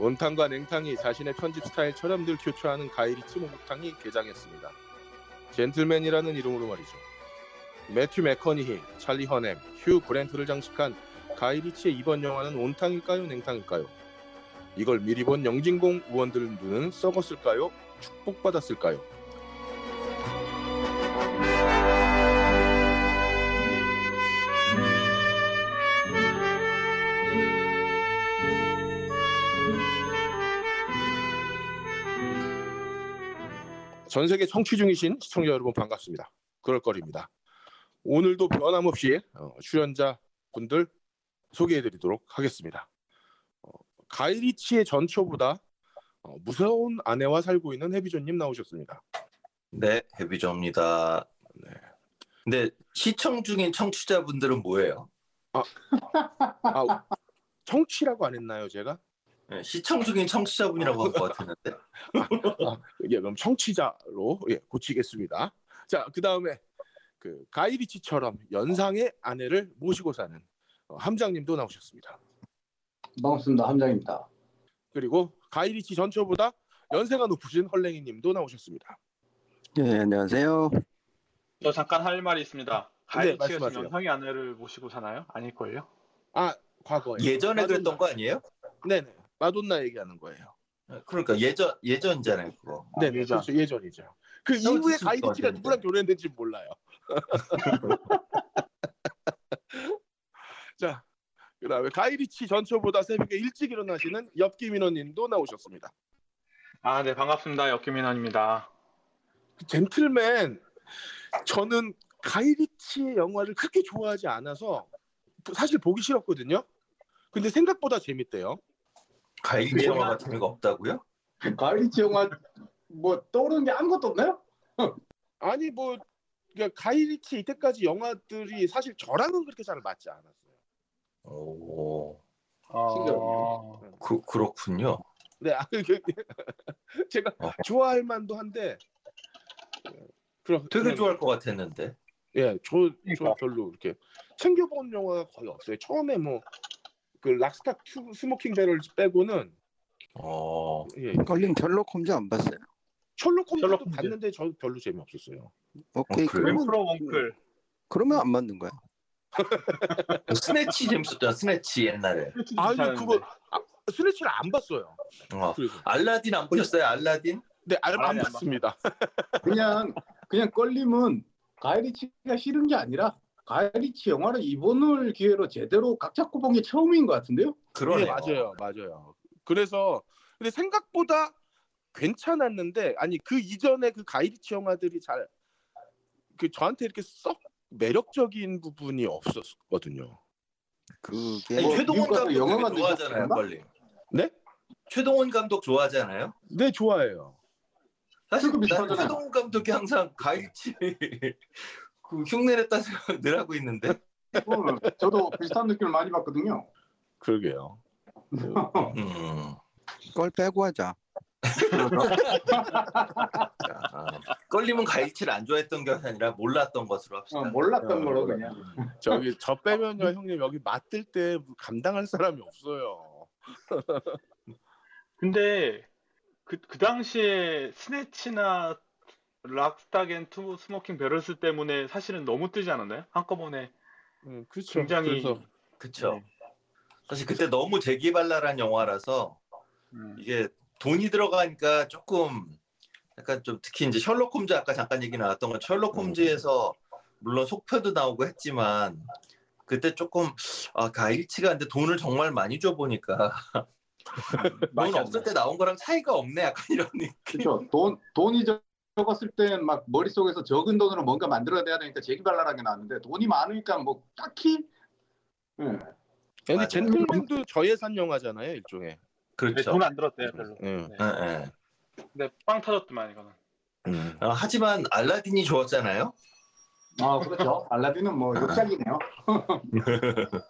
온탕과 냉탕이 자신의 편집 스타일처럼 늘 교차하는 가이리치 목욕탕이 개장했습니다. 젠틀맨이라는 이름으로 말이죠. 매튜 맥커니히, 찰리 허넴, 휴 그랜트를 장식한 가이리치의 이번 영화는 온탕일까요, 냉탕일까요? 이걸 미리 본 영진공 의원들 눈은 썩었을까요? 축복받았을까요? 전 세계 청취 중이신 시청자 여러분 반갑습니다. 그럴 거리입니다. 오늘도 변함없이 어, 출연자 분들 소개해드리도록 하겠습니다. 어, 가이리치의 전초보다 어, 무서운 아내와 살고 있는 해비조님 나오셨습니다. 네, 해비조입니다. 네. 근데 시청 중인 청취자분들은 뭐예요? 아, 청취라고 안 했나요, 제가? 네, 시청 중인 청취자분이라고 한 것 같았는데. 아, 예, 그럼 청취자로 예, 고치겠습니다. 자, 그 다음에 그 가이리치처럼 연상의 아내를 모시고 사는 어, 함장님도 나오셨습니다. 반갑습니다. 함장입니다. 그리고 가이리치 전초보다 연세가 높으신 헐랭이님도 나오셨습니다. 네, 안녕하세요. 저 잠깐 할 말이 있습니다. 가이치가 지금 말씀하세요. 연상의 아내를 모시고 사나요? 아닐걸요? 아, 과거에 예전에 그랬던 거 아니에요? 네네, 마돈나 얘기하는 거예요. 그러니까 예전 예전이잖아요, 그거. 네네, 예전. 그렇죠, 예전이죠. 그형 이후에 좋아하시는데. 누구랑 결혼했는지 몰라요. 자, 그다음에 가이리치 전초보다 새벽에 일찍 일어나시는 엽기민호님도 나오셨습니다. 아, 네, 반갑습니다. 역기민원입니다. 그 젠틀맨 저는 가이리치의 영화를 그렇게 좋아하지 않아서 사실 보기 싫었거든요. 근데 생각보다 재밌대요. 가이드 영화가 재미가 없다고요? 가이리치 영화 뭐 떠오르는 게 아무것도 없나요? 아니 뭐 그러니까 가이리치 이때까지 영화들이 사실 저랑은 그렇게 잘 맞지 않았어요. 오, 어... 그 그렇군요. 네, 아, 제가 어. 좋아할 만도 한데 그럼 되게 좋아할 것 같았는데. 예, 저, 저 그러니까. 별로 이렇게 챙겨본 영화가 거의 없어요. 처음에 뭐 그 락스탁 투 스모킹 배럴 빼고는 어, 예, 걸린 셜록 홈즈 안 봤어요. 셜록 홈즈도 셜록 홈즈. 봤는데 저 별로 재미없었어요. 오케이, 어, 그래요? 그러면 엉클. 그러면 안 맞는 거야. 스내치 재밌었죠, 스내치 옛날에. 아니 그거 아, 스내치를 안 봤어요. 어. 그래서 알라딘 안 보셨어요, 알라딘? 네, 안, 안안 봤습니다. 그냥 그냥 걸림은 가이리치가 싫은 게 아니라 가이리치 영화를 이번을 기회로 제대로 각 잡고 본 게 처음인 것 같은데요? 그러네요. 예, 맞아요, 맞아요. 그래서 근데 생각보다 괜찮았는데 아니 그 이전에 그 가이리치 영화들이 잘 그 저한테 이렇게 썩 매력적인 부분이 없었거든요. 그게 아니, 뭐, 최동원 감독 영화 되게 만들고 좋아하잖아요? 빨리. 네? 최동원 감독 좋아하잖아요. 네, 좋아해요. 사실 난. 최동원 감독이 항상 가이치 그 흉내를 따서 늘 하고 있는데. 어, 저도 비슷한 느낌을 많이 받거든요. 그러게요. 음. 걸 빼고 하자. 아, 껄림은 가이치를 안 좋아했던 게 아니라 몰랐던 것으로 합시다. 어, 몰랐던 어, 걸로 그냥. 저기 저 빼면요 형님 여기 맞들 때 감당할 사람이 없어요. 근데 그, 그 당시에 스내치나 락스탁 앤 투 스모킹 배럴스 때문에 사실은 너무 뜨지 않았나요? 한꺼번에 음, 그렇죠. 굉장히 그래서 그쵸. 네. 사실 그때 너무 재기발랄한 영화라서 음, 이게 돈이 들어가니까 조금 약간 좀 특히 이제 셜록 홈즈 아까 잠깐 얘기 나왔던 건 셜록 홈즈에서 물론 속편도 나오고 했지만 그때 조금 아 가일치가 근데 돈을 정말 많이 줘 보니까 돈 없을. 때 나온 거랑 차이가 없네 약간 이런 느낌. 그렇죠. 돈 돈이 적- 적었을 땐 막 머릿속에서 적은 돈으로 뭔가 만들어내야 되니까 재기발랄하게 나왔는데 돈이 많으니까 뭐 딱히 예. 근데. 젠틀맨도 저예산 영화잖아요 일종의. 그렇죠. 돈 안 들었대요 별로. 음. 네. 예, 예. 근데 빵 터졌더만 이거는. 음. 어, 하지만 알라딘이 좋았잖아요. 아 그렇죠. 알라딘은 뭐 역작이네요.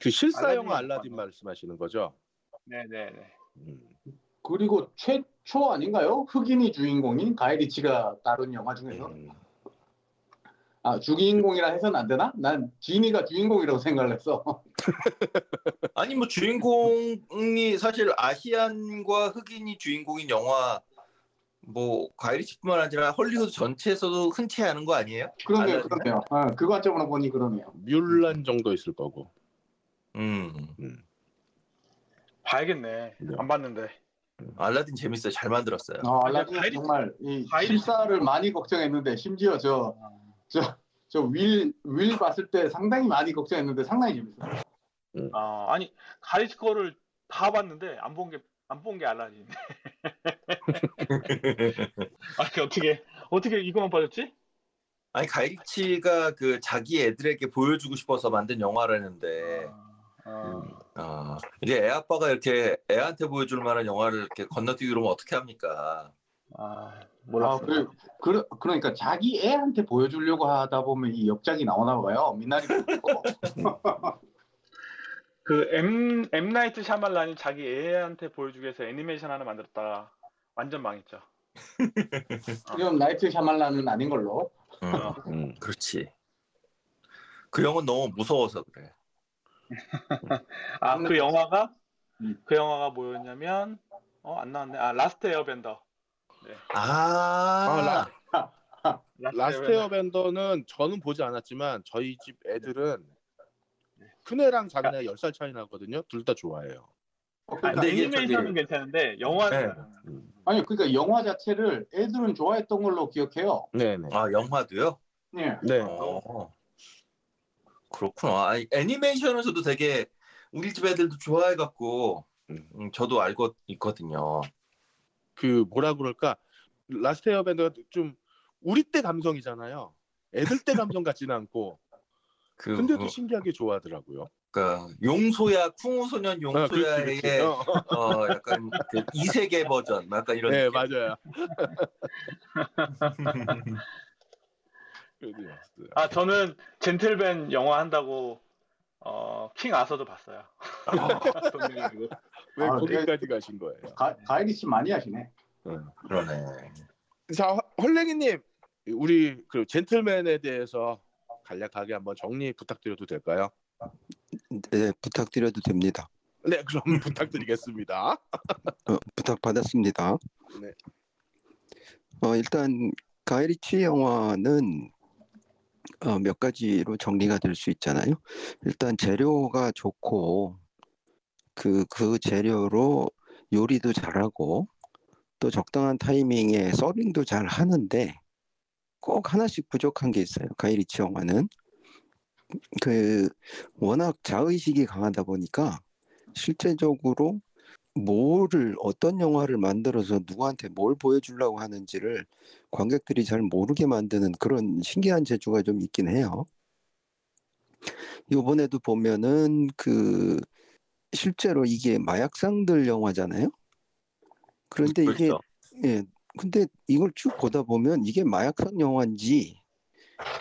그 실사 영화 알라딘? 말씀하시는 거죠? 네네네. 음. 그리고 최초 아닌가요? 흑인이 주인공인 가이리치가 다룬 영화 중에서 음. 아 주인공이라 해서는 안 되나? 난 지니가 주인공이라고 생각을 했어. 아니 뭐 주인공이 사실 아시안과 흑인이 주인공인 영화 뭐 과일리치뿐만 아니라 헐리우드 전체에서도 흔치 않은 거 아니에요? 그러네요? 그러네요. 아, 그 관점으로 보니 그러네요. 뮬란 정도 있을 거고. 음 음. 봐야겠네. 네. 안 봤는데. 알라딘 재밌어요. 잘 만들었어요. 어, 아니야, 알라딘 과일이- 정말 이 과일이- 실사를 많이 걱정했는데 심지어 저저윌윌 봤을 때 상당히 많이 걱정했는데 상당히 재밌어요. 아, 아니 가이치 거를 다 봤는데 안 본 게 안 본 게 알라딘. 아니 어떻게 어떻게 이거만 빠졌지? 아니 가이치가 그 자기 애들에게 보여주고 싶어서 만든 영화라는데 아, 아, 이제 애 아빠가 이렇게 애한테 보여줄 만한 영화를 이렇게 건너뛰기 그러면 어떻게 합니까? 아, 아, 몰랐어. 그, 그, 그러니까 자기 애한테 보여주려고 하다 보면 이 역작이 나오나 봐요. 미나리 보고. 그 M M 나이트 샤말란이 자기 애한테 보여주기 위해서 애니메이션 하나 만들었다가 완전 망했죠. 지금 나이트 샤말란은 아닌 걸로. 음, 음. 그렇지. 그 형은 너무 무서워서 그래. 아, 그 영화가 음. 그 영화가 뭐였냐면 어, 안 나왔네. 아, 라스트 에어밴더. 아, 라- 라스트 에어밴더는 저는 보지 않았지만 저희 집 애들은 큰 애랑 작은 애가 10살 차이 나거든요. 둘 다 좋아해요. 어, 아, 그러니까, 근데 이게 애니메이션은 저기- 괜찮은데 영화는 음. 아니 그러니까 영화 자체를 애들은 좋아했던 걸로 기억해요. 네네. 아 영화도요? 예. 네. 어. 그렇구나. 아니, 애니메이션에서도 되게 우리 집 애들도 좋아해갖고 음. 음, 저도 알고 있거든요. 그 뭐라 그럴까? 라스트 에어밴더가 좀 우리 때 감성이잖아요. 애들 때 감성 같지는 않고 그 근데도 그, 신기하게 좋아하더라고요. 그러니까 용소야 쿵후소년 아, 용소야의. 어, 어, 약간 그 이세계 버전, 약간 이런. 네 느낌. 맞아요. 아, 저는 젠틀맨 영화 한다고 어, 킹 아서도 봤어요. 왜 아, 거기까지 가신 거예요? 가, 가이리 씨 많이 하시네. 그러네. 자 헐랭이님 우리 그 젠틀맨에 대해서 간략하게 한번 정리 부탁드려도 될까요? 네, 부탁드려도 됩니다. 네 그럼 부탁드리겠습니다. 어, 부탁받았습니다. 네. 어, 일단 가이리치 영화는 어, 몇 가지로 정리가 될 수 있잖아요. 일단 재료가 좋고 그, 그 재료로 요리도 잘하고 또 적당한 타이밍에 서빙도 잘 하는데 꼭 하나씩 부족한 게 있어요. 가이리치 영화는 그 워낙 자의식이 강하다 보니까 실제적으로 뭐를 어떤 영화를 만들어서 누구한테 뭘 보여주려고 하는지를 관객들이 잘 모르게 만드는 그런 신기한 재주가 좀 있긴 해요. 이번에도 보면은 그 실제로 이게 마약상들 영화잖아요. 그런데 이게 그렇죠. 예, 근데 이걸 쭉 보다 보면 이게 마약상 영화인지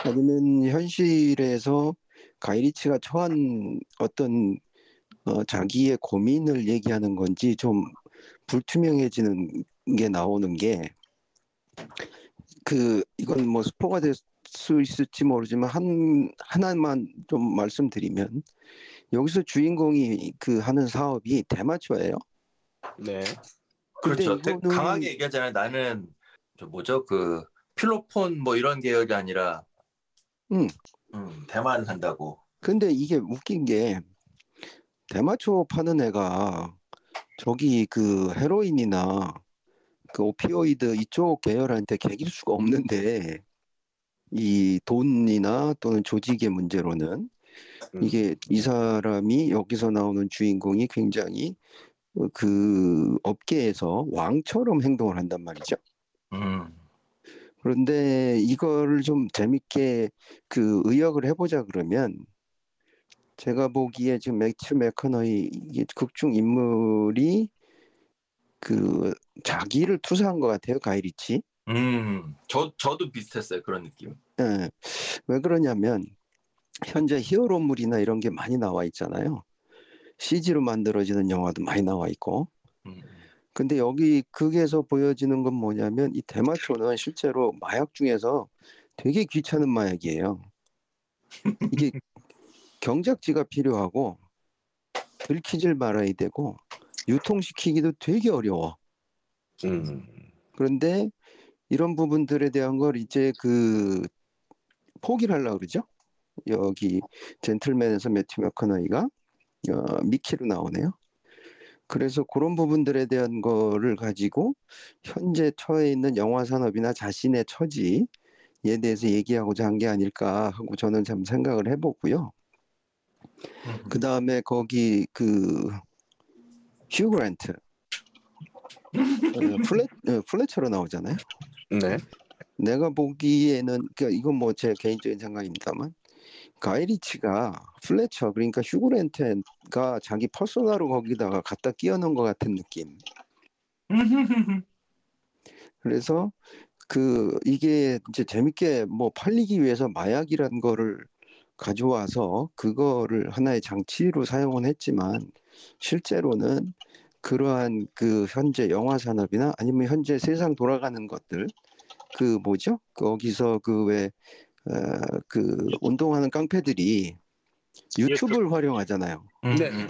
아니면 현실에서 가이리치가 처한 어떤 어, 자기의 고민을 얘기하는 건지 좀 불투명해지는 게 나오는 게 그 이건 뭐 스포가 될 수 있을지 모르지만 한 하나만 좀 말씀드리면 여기서 주인공이 그 하는 사업이 대마초예요. 네. 그렇죠. 되- 이거는- 강하게 얘기하잖아요. 나는 저 뭐죠 그 필로폰 뭐 이런 계열이 아니라 음. 음, 대만 한다고. 근데 이게 웃긴 게 대마초 파는 애가 저기 그 헤로인이나 그 오피오이드 이쪽 계열한테 개길 수가 없는데 이 돈이나 또는 조직의 문제로는 음. 이게 이 사람이 여기서 나오는 주인공이 굉장히 어, 그 업계에서 왕처럼 행동을 한단 말이죠. 음. 그런데 이거를 좀 재밌게 그 의역을 해보자 그러면 제가 보기에 지금 맥츠 맥커너이 이게 극중 인물이 그 자기를 투사한 것 같아요 가이리치. 음. 저 저도 비슷했어요 그런 느낌. 예. 왜 그러냐면 현재 히어로물이나 이런 게 많이 나와 있잖아요. CG로 만들어지는 영화도 많이 나와 있고. 음. 근데 여기 극에서 보여지는 건 뭐냐면 이 대마초는 실제로 마약 중에서 되게 귀찮은 마약이에요. 이게 경작지가 필요하고 들키질 말아야 되고 유통시키기도 되게 어려워. 음. 그런데 이런 부분들에 대한 걸 이제 그 포기를 하려고 그러죠. 여기 젠틀맨에서 매튜 맥커너이가 어, 미키로 나오네요. 그래서 그런 부분들에 대한 거를 가지고 현재 처해 있는 영화 산업이나 자신의 처지에 대해서 얘기하고자 한 게 아닐까 하고 저는 참 생각을 해보고요. 음. 그 다음에 거기 그 휴 그랜트 어, 플레 어, 플레처로 나오잖아요. 네. 내가 보기에는 그러니까 이건 뭐 제 개인적인 생각입니다만 가이리치가 플레처 그러니까 휴그랜트가 자기 persona로 거기다가 갖다 끼워놓은 것 같은 느낌. 그래서 그 이게 이제 재밌게 뭐 팔리기 위해서 마약이라는 거를 가져와서 그거를 하나의 장치로 사용은 했지만 실제로는 그러한 그 현재 영화 산업이나 아니면 현재 세상 돌아가는 것들 그 뭐죠? 거기서 그왜그 운동하는 깡패들이 유튜브를 활용하잖아요. 네. 음.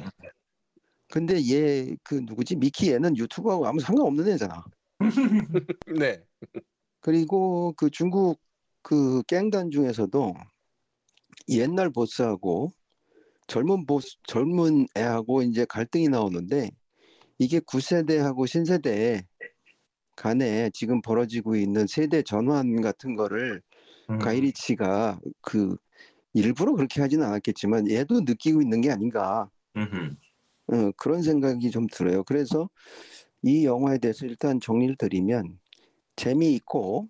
근데 얘 그 누구지? 미키 얘는 유튜브하고 아무 상관없는 애잖아. 네. 그리고 그 중국 그 갱단 중에서도 옛날 보스하고 젊은 보스 젊은 애하고 이제 갈등이 나오는데 이게 9세대하고 신세대 간에 지금 벌어지고 있는 세대 전환 같은 거를 음. 가이리치가 그 일부러 그렇게 하지는 않았겠지만 얘도 느끼고 있는 게 아닌가 음흠. 어, 그런 생각이 좀 들어요. 그래서 이 영화에 대해서 일단 정리를 드리면 재미있고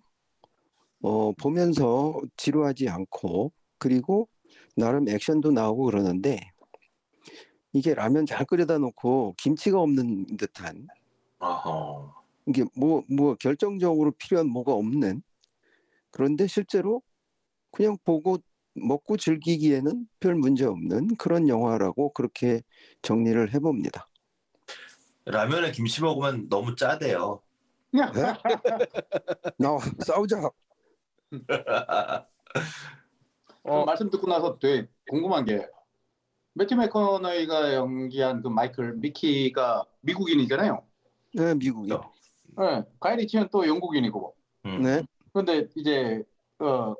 어, 보면서 지루하지 않고 그리고 나름 액션도 나오고 그러는데 이게 라면 잘 끓여다 놓고 김치가 없는 듯한 어허. 이게 뭐뭐 결정적으로 필요한 뭐가 없는 그런데 실제로 그냥 보고 먹고 즐기기에는 별 문제 없는 그런 영화라고 그렇게 정리를 해봅니다. 라면에 김치 먹으면 너무 짜대요. 나와 싸우자. 어, 말씀 듣고 나서 되게 궁금한 게 매튜 맥커너이가 연기한 그 마이클 미키가 미국인이잖아요. 네, 미국이. 네, 가이리치는 또 영국인이고. 음. 네. 그런데 이제 어,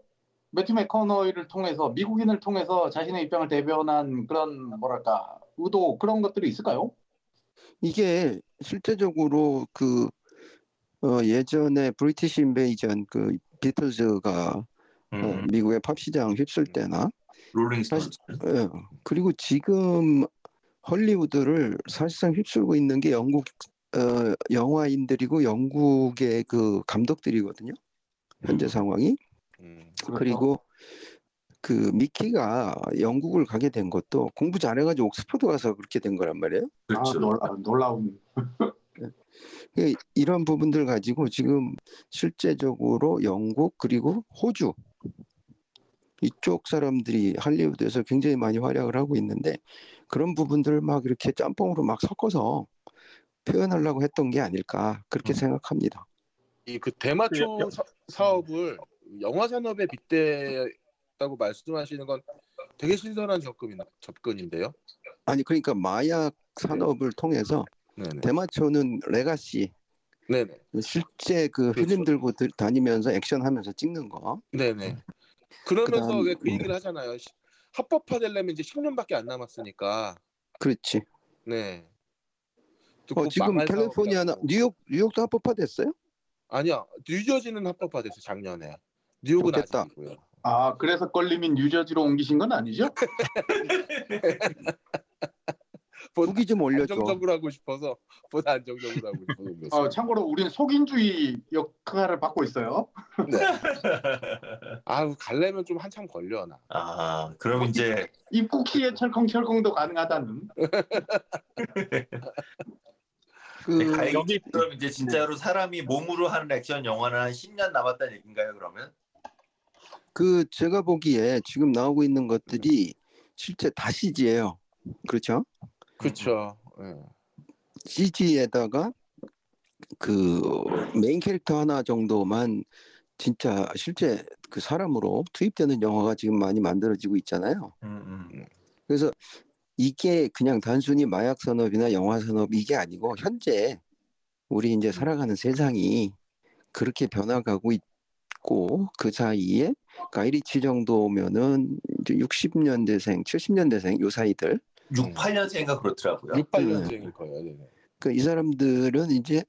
매튜 맥커너이를 통해서 미국인을 통해서 자신의 입장을 대변한 그런 뭐랄까 의도 그런 것들이 있을까요? 이게 실제적으로 그 어, 예전에 British Invasion 그 비틀즈가 어, 음. 미국의 팝 시장 휩쓸 때나 롤링스톤스. 예, 그리고 지금 헐리우드를 사실상 휩쓸고 있는 게 영국 어, 영화인들이고 영국의 그 감독들이거든요. 현재 음. 상황이 음. 그리고 그 미키가 영국을 가게 된 것도 공부 잘해가지고 옥스퍼드 가서 그렇게 된 거란 말이에요. 아, 그렇죠. 놀, 아, 놀라운. 그 이런 부분들 가지고 지금 실제적으로 영국 그리고 호주 이쪽 사람들이 할리우드에서 굉장히 많이 활약을 하고 있는데 그런 부분들을 막 이렇게 짬뽕으로 막 섞어서 표현하려고 했던 게 아닐까 그렇게 음. 생각합니다. 이 그 대마초 그 여- 사, 사업을 영화 산업에 빗대다고 말씀하시는 건 되게 신선한 접근 접근인데요. 아니 그러니까 마약 산업을 통해서 네네. 대마초는 레가시 네네. 실제 그 그렇죠. 필름 들고 들- 다니면서 액션하면서 찍는 거. 네네. 그러면서 그다음- 왜그 얘기를 하잖아요. 시- 합법화 되려면 이제 10년밖에 안 남았으니까. 그렇지. 네. 어, 지금 캘리포니아나 사업이라고. 뉴욕 뉴욕도 합법화 됐어요? 아니야. 뉴저지는 합법화 됐어 작년에. 뉴욕은 좋겠다. 아직이고요. 아 그래서 걸림이 뉴저지로 옮기신 건 아니죠? 후기 좀 올려줘. 안정적으로 하고 싶어서 보다 안정적으로 하고 싶어서. 어, 참고로 우린 속인주의 역할을 받고 있어요. 네. 아우 갈려면 좀 한참 걸려 나. 아, 그럼 이제 입국키에 철컹철컹도 가능하다는. 그 가이드 여기- 그럼 이제 진짜로 사람이 몸으로 하는 액션 영화는 한 10년 남았다는 얘기인가요, 그러면? 그 제가 보기에 지금 나오고 있는 것들이 실제 다 CG예요. 그렇죠? 그렇죠. 예. CG에다가 그 메인 캐릭터 하나 정도만 진짜 실제 그 사람으로 투입되는 영화가 지금 많이 만들어지고 있잖아요. 음, 음. 그래서 이게 그냥 단순히 마약 산업이나 영화 산업 이게 아니고 현재 우리 이제 살아가는 세상이 그렇게 변화가고 있고 그 사이에 가이리치 정도면은 이제 60년대생, 70년대생 요 사이들 6, 8년생인가 그렇더라고요. 6, 8년생일 거예요. 네. 그이 사람들은 이제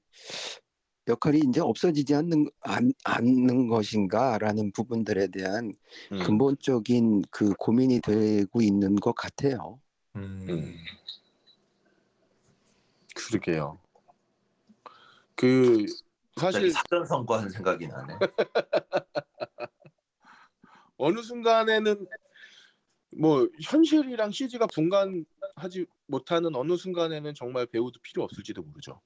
역할이 이제 없어지지 않는 않, 않는 것인가라는 부분들에 대한 음. 근본적인 그 고민이 되고 있는 것 같아요. 음. 음. 그러게요. 그 사실 사전 선거하는 생각이 나네. 어느 순간에는 뭐 현실이랑 CG가 분간하지 못하는 어느 순간에는 정말 배우도 필요 없을지도 모르죠.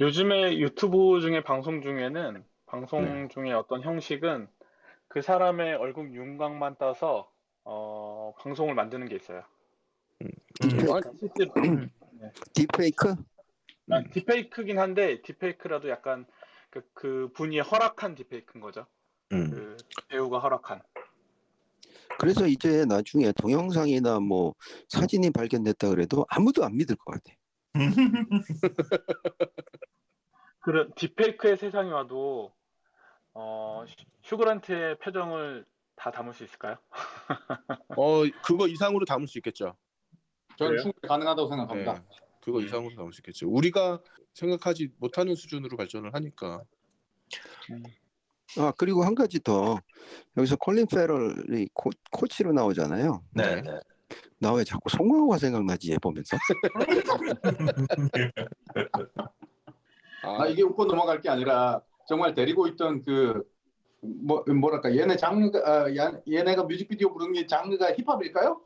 요즘에 유튜브 중에 방송 중에는 방송 네. 중에 어떤 형식은 그 사람의 얼굴 윤곽만 따서 어, 방송을 만드는 게 있어요. 음. 실제로 딥페이크? 아, 딥페이크긴 한데 딥페이크라도 약간 그, 그 분이 허락한 딥페이크인 거죠. 음. 그 배우가 허락한. 그래서 이제 나중에 동영상이나 뭐 사진이 발견됐다 그래도 아무도 안 믿을 것 같아. 그런 딥페이크의 세상이 와도 어, 휴- 휴그란트의 표정을 다 담을 수 있을까요? 어 그거 이상으로 담을 수 있겠죠. 저는? 충분히 가능하다고 생각합니다. 네. 그거 이상으로 담을 수 있겠죠. 우리가 생각하지 못하는 수준으로 발전을 하니까. 아 그리고 한 가지 더 여기서 콜린 페럴이 코, 코치로 나오잖아요. 네, 네. 나 왜 자꾸 송강호가 생각나지 얘 보면서? 아, 아, 이게 웃고 넘어갈 게 아니라 정말 데리고 있던 그 뭐, 뭐랄까 얘네 장르가 아, 야- 얘네가 뮤직비디오 부른 게 장르가 힙합일까요?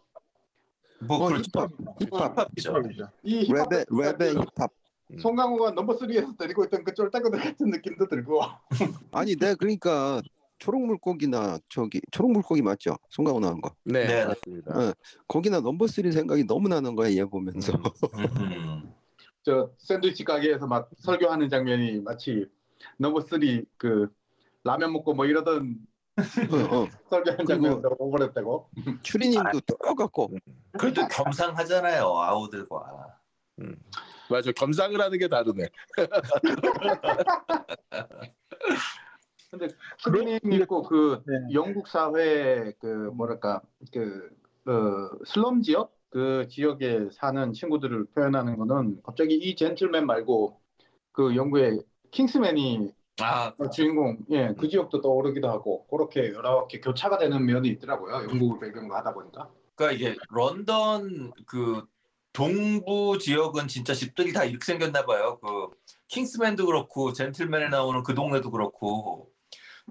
뭐 어, 그렇죠. 힙합, 힙합, 힙합이죠. 이 힙합 랩의 랩의 힙합. 송강호가 넘버 3에서 데리고 있던 그 쫄따구들 같은 느낌도 들고 아니 내가 그러니까 초록 물고기나 저기 초록 물고기 맞죠? 송강호 나온 거. 네, 네. 맞습니다. 어. 거기나 넘버 3 생각이 너무 나는 거야 얘 보면서. 음. 저 샌드위치 가게에서 막 설교하는 장면이 마치 넘버 3그 라면 먹고 뭐 이러던 어, 어. 설교하는 장면으로 오버랩되고 추리닝도 똑같고. 그래도 겸상하잖아요 아우들과. 맞아. 겸상을 하는 게 다르네. 근데 큐닝 있고 그 네. 영국 사회 그 뭐랄까 그 어, 슬럼 지역 그 지역에 사는 친구들을 표현하는 거는 갑자기 이 젠틀맨 말고 그 영국의 킹스맨이 아 주인공 예 그 지역도 떠오르기도 하고 그렇게 여러 개 교차가 되는 면이 있더라고요 영국을 배경으로 하다 보니까 그러니까 이게 런던 그 동부 지역은 진짜 집들이 다 이렇게 생겼나 봐요. 그 킹스맨도 그렇고 젠틀맨에 나오는 그 동네도 그렇고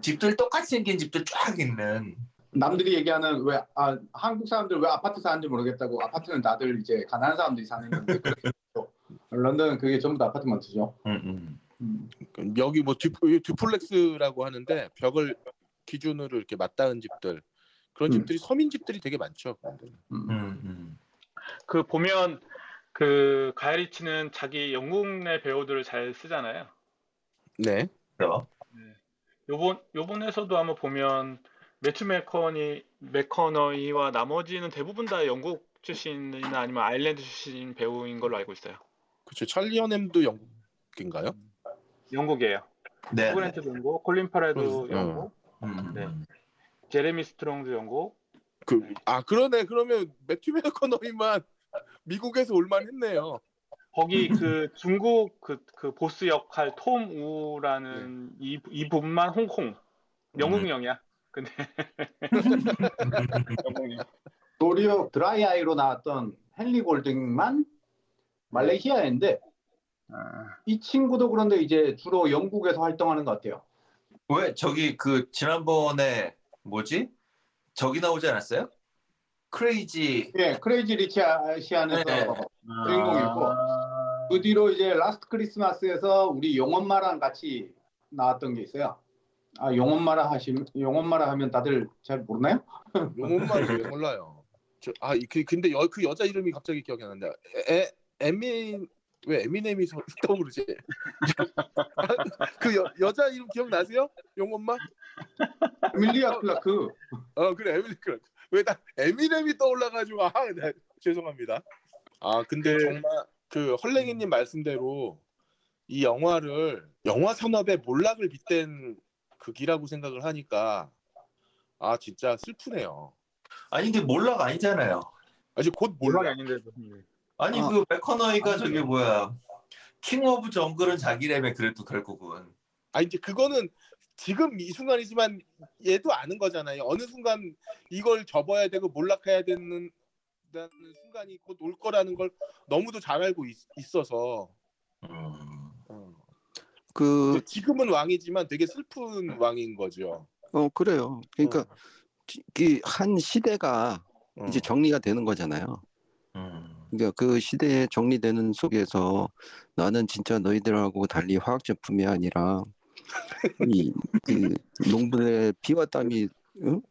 집들 똑같이 생긴 집들 쫙 있는. 남들이 얘기하는 왜 아, 한국 사람들 왜 아파트 사는지 모르겠다고 아파트는 다들 이제 가난한 사람들이 사는 건데 런던은 그게 전부 다 아파트먼트죠. 음, 음. 음. 여기 뭐 듀, 듀플렉스라고 하는데 벽을 기준으로 이렇게 맞닿은 집들 그런 음. 집들이 서민 집들이 되게 많죠. 그런데. 음. 음, 음. 그 보면 그 가야리치는 자기 영국 내 배우들을 잘 쓰잖아요. 네. 그래요? 요번 요번에서도 한번 보면 매튜 맥커니 맥커너이와 나머지는 대부분 다 영국 출신이나 아니면 아일랜드 출신 배우인 걸로 알고 있어요. 그렇죠. 찰리 허넴도 영국인가요? 영국이에요. 네. 네. 후그랜트도 영국, 콜린 파레도 음, 영국, 음, 네. 음. 제레미 스트롱도 영국. 그 아 그러네. 그러면 매튜 맥커너이만 미국에서 올만 했네요. 거기 그 중국 그, 그 보스 역할 톰 우라는 이, 이 부분만 홍콩 영국령이야. 근데. 도리어 드라이 아이로 나왔던 헨리 골딩만 말레이시아인데 아, 이 친구도 그런데 이제 주로 영국에서 활동하는 것 같아요. 왜 저기 그 지난번에 뭐지? 저기 나오지 않았어요? 크레이지 예, 크레이지 리치 아시안에서 네. 주인공이고. 그 뒤로 이제 라스트 크리스마스에서 우리 용엄마랑 같이 나왔던 게 있어요. 아 용엄마라 하시면 용엄마라 하면 다들 잘 모르나요? 용엄마를 왜 몰라요? 저, 아, 이- 그 근데 여, 그 여자 이름이 갑자기 기억이 안 난다. 에, 에밀 왜 에미넴이 서- 떠오르지? 그 여, 여자 이름 기억나세요? 용엄마? 에밀리아 클라크. 어 그래 에밀리 클라크. 왜 난 에미넴이 떠올라가지고 아 네, 죄송합니다. 아 근데 그- 정말 그 헐랭이님 말씀대로 이 영화를 영화 산업의 몰락을 빗댄 극이라고 생각을 하니까 아 진짜 슬프네요. 아니 근데 몰락 아니잖아요. 아직 곧 몰락이 몰락. 아닌데 무슨 아니 아. 그 맥커너이가 저기 뭐야 King of Jungle은 자기라며 그래도 결국은 아 이제 그거는 지금 이 순간이지만 얘도 아는 거잖아요. 어느 순간 이걸 접어야 되고 몰락해야 되는 순간이 곧 올 거라는 걸 너무도 잘 알고 있, 어서 음, 그 지금은 왕이지만 되게 슬픈 왕인 거죠. 어 그래요. 그러니까 그한 시대가 어. 이제 정리가 되는 거잖아요. 음. 그러니까 그 시대에 정리되는 속에서 나는 진짜 너희들하고 달리 화학 제품이 아니라 이그 농부의 피와 땀이 응?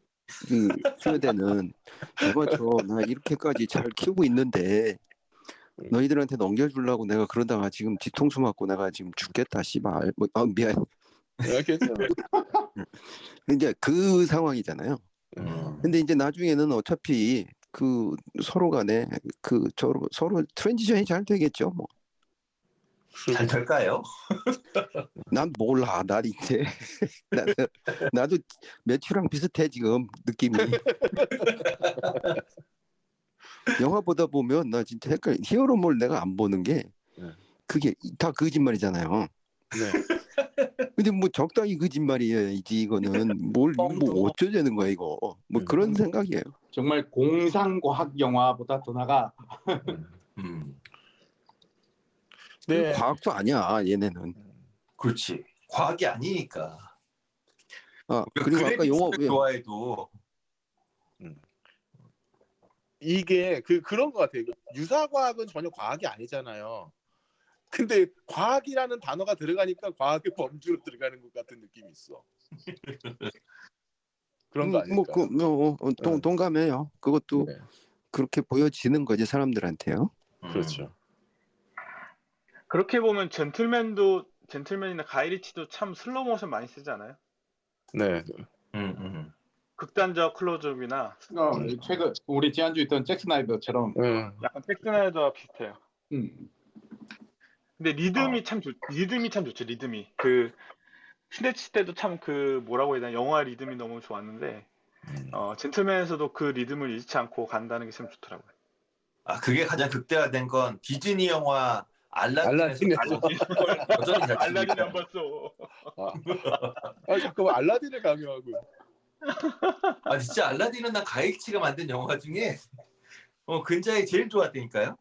그 투여되는 잡아줘 나 이렇게까지 잘 키우고 있는데 너희들한테 넘겨주려고 내가 그러다가 지금 뒤통수 맞고 내가 지금 죽겠다 씨발 뭐, 아 미안. 이제 그 상황이잖아요. 음. 근데 이제 나중에는 어차피 그 서로 간에 그 서로 서로 transition이 잘 되겠죠. 뭐. 잘 될까요? 난 몰라. 난 이제 나도, 나도 매튜랑 비슷해 지금 느낌이. 영화 보다 보면 나 진짜 헷갈려. 히어로물 내가 안 보는 게 네. 그게 다 거짓말이잖아요. 네. 근데 뭐 적당히 거짓말이야지 이거는 뭘 뭐 어쩌자는 거야 이거. 뭐 그런 생각이에요. 정말 공상과학 영화보다 더 나가. 음. 네. 과학도 아니야 얘네는. 그렇지. 과학이 아니니까. 아 그리고 아까 영화 왜 좋아해도 이게 그 그런 것 같아요. 유사 과학은 전혀 과학이 아니잖아요. 근데 과학이라는 단어가 들어가니까 과학의 범주로 들어가는 것 같은 느낌이 있어. 그런 거 아닐까? 뭐 그 뭐, 어, 동, 네. 동감해요. 그것도 네. 그렇게 보여지는 거지 사람들한테요. 음. 그렇죠. 그렇게 보면 젠틀맨도 젠틀맨이나 가이리치도 참 슬로우 모션 많이 쓰지 않아요? 네. 음, 음. 극단적 클로즈업이나 어, 최근 우리 지난주 있던 잭 스나이더처럼. 네. 약간 잭스나이더와 비슷해요. 음. 근데 리듬이 참 좋, 리듬이 참 좋죠. 리듬이 그 Snatch 때도 참 그 뭐라고 해야 되나 영화 리듬이 너무 좋았는데 어, 젠틀맨에서도 그 리듬을 잃지 않고 간다는 게 참 좋더라고요. 아 그게 가장 극대화된 건 디즈니 영화 알라딘에서 알라딘. 안 봤어. 아 잠깐만 알라딘을 강요하고. 아 진짜 알라딘은 난 가이치가 만든 영화 중에 어 근자에 제일 좋았다니까요.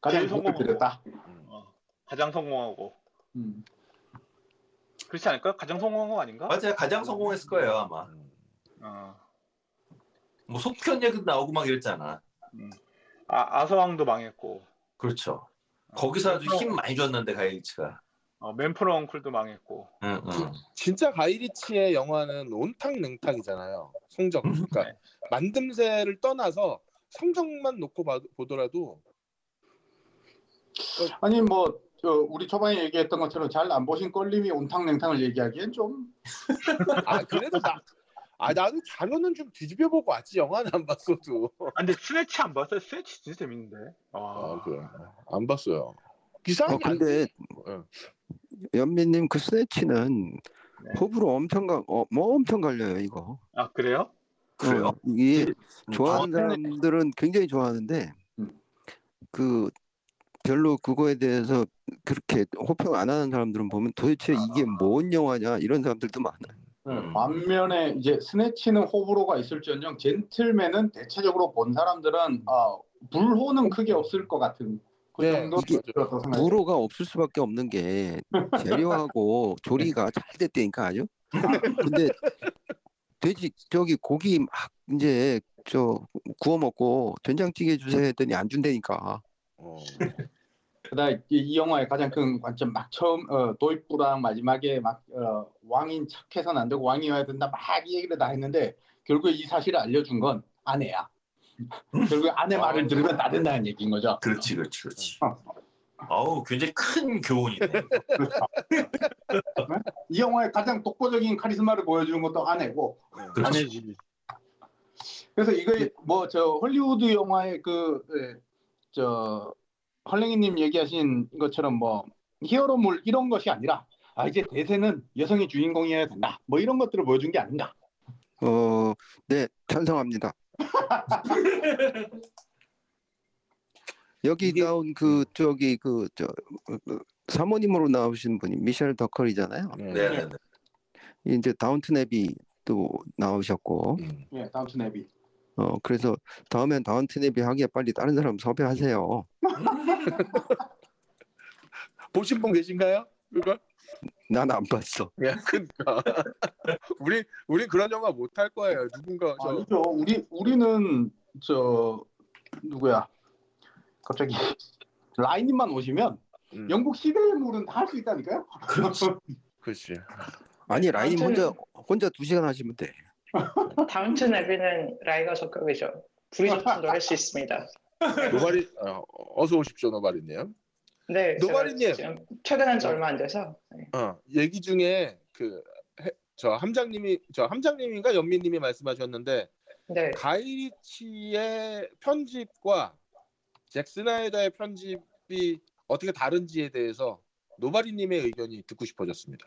가장 들였다. 어, 가장 성공하고 음. 그렇지 않을까? 가장 성공한 거 아닌가? 맞아요. 가장 성공했을 거예요 아마. 어. 뭐 속편 얘기도 나오고 막 이랬잖아. 아, 아서왕도 망했고 그렇죠. 거기서 아주 힘 많이 줬는데 가이치가. 어, 맨프로 엉클도 망했고 응, 응. 진짜 가이리치의 영화는 온탕 냉탕이잖아요. 성적. 그러니까 만듦새를 떠나서 성적만 놓고 봐- 보더라도 아니 뭐 저, 우리 초반에 얘기했던 것처럼 잘 안 보신 껄림이 온탕 냉탕을 얘기하기엔 좀 아 그래도 나. 아 나도 자료는 좀 뒤집어 보고 왔지 영화는 안 봤어도. 아, 근데 스네치 안 봤어요? 스네치 진짜 재밌는데 아 아, 그래. 안 봤어요. 기사는 어 근데 안 연민님 그 스네치는 네. 호불호 엄청 가, 어, 뭐 엄청 갈려요 이거. 아 그래요? 그래요? 어, 이게 음, 좋아하는 아, 사람들은 굉장히 좋아하는데 음. 그 별로 그거에 대해서 그렇게 호평 안 하는 사람들은 보면 도대체 이게 뭔 영화냐 이런 사람들도 많아요. 음. 반면에 이제 스네치는 호불호가 있을지언정 젠틀맨은 대체적으로 본 사람들은 아, 불호는 크게 없을 것 같은 그 네, 정도. 불호가 없을 수밖에 없는 게 재료하고 조리가 잘 됐다니까 아주. 근데 돼지 저기 고기 막 이제 저 구워 먹고 된장찌개 주세요 했더니 안 준다니까. 어. 그다음 이, 이 영화의 가장 큰 관점 막 처음 어, 도입부랑 마지막에 막 어, 왕인 착해서는 안 되고 왕이어야 된다 막 이 얘기를 다 했는데 결국에 이 사실을 알려준 건 아내야. 결국에 아내 말을 들으면 다 된다는 얘기인 거죠. 그렇지, 그렇지, 그렇지. 어. 아 아우 굉장히 큰 교훈이네. 그렇죠. 네? 이 영화의 가장 독보적인 카리스마를 보여주는 것도 아내고. 아내지. 그래서 이거 뭐 저 헐리우드 영화의 그저 헐랭이님 얘기하신 것처럼 뭐 히어로물 이런 것이 아니라 아 이제 대세는 여성이 주인공이어야 된다 뭐 이런 것들을 보여준 게 아닌가 어, 네, 찬성합니다. 여기 이게- 나온 그 저기 그 저 사모님으로 나오신 분이 미셸 더컬이잖아요. 음. 네, 네, 네. 이제 다운튼 앱이 또 나오셨고, 음. 예 다운튼 앱이 어 그래서 다음엔 앱이 하기에 빨리 다른 사람 섭외하세요. 보신 분 계신가요? 그걸? 난 안 봤어. 야, 그러니까 우리 우리 그런 영화 못 할 거예요. 누군가 저 아니죠 우리 우리는 저 누구야 갑자기 라인님만 오시면 음, 영국 시대의 물은 다 할 수 있다니까요 그렇지. 그렇지. 아니 라인님 혼자 혼자 두 시간 하시면 돼. 다운튼 앱에는 라이가 적격이죠. 브리저튼도 할수 있습니다. 노바리 어, 어서 오십시오, 노바리님. 네, 노바리님. 퇴근한 지 얼마 안 돼서 네. 어, 얘기 중에 그 저 함장님이 저 함장님인가 연민님이 말씀하셨는데 네. 가이리치의 편집과 잭 스나이더의 편집이 어떻게 다른지에 대해서 노바리님의 의견이 듣고 싶어졌습니다.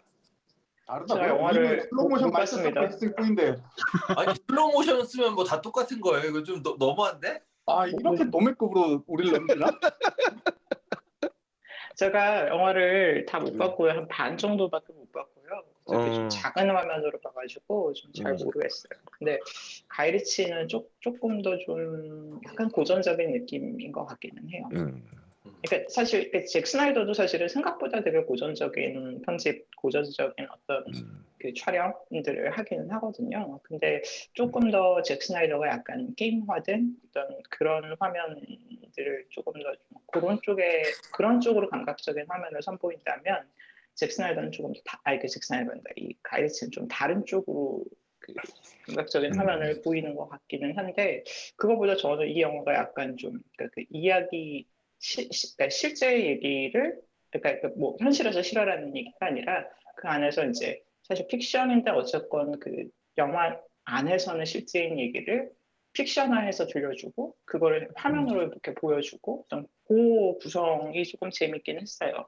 제가 영화를 슬로모션 못 봤습니다. 말씀했을 뿐인데 아니 슬로우 모션 쓰면 뭐 다 똑같은 거예요. 이거 좀 너, 너무한데? 아 이렇게 노맥급으로 우리를 넘기나? 제가 영화를 다못 음. 봤고요. 한 반 정도밖에 못 봤고요. 어. 좀 작은 화면으로 봐가지고 좀잘 음. 모르겠어요. 근데 가이리치는 조, 조금 더 좀 약간 고전적인 느낌인 것 같기는 해요. 음. 그러니까 사실 잭 스나이더도 사실은 생각보다 되게 고전적인 편집, 고전적인 어떤 음. 그 촬영들을 하기는 하거든요. 근데 조금 더 잭 스나이더가 약간 게임화된 어떤 그런 화면들을 조금 더좀 그런 쪽에 그런 쪽으로 감각적인 화면을 선보인다면 잭 스나이더는 조금 더 다, 아니 그잭 스나이더인다. 이 가이리치는 좀 다른 쪽으로 그 감각적인 음. 화면을 보이는 것 같기는 한데 그거보다 저는 이 영화가 약간 좀 그러니까 그 이야기 시, 시, 그러니까 실제 얘기를 그러니까 그뭐 현실에서 실화라는 얘기가 아니라 그 안에서 이제 사실 픽션인데 어쨌건 그 영화 안에서는 실제인 얘기를 픽션화해서 들려주고 그거를 화면으로 이렇게 보여주고 어떤 그 구성이 조금 재밌긴 했어요.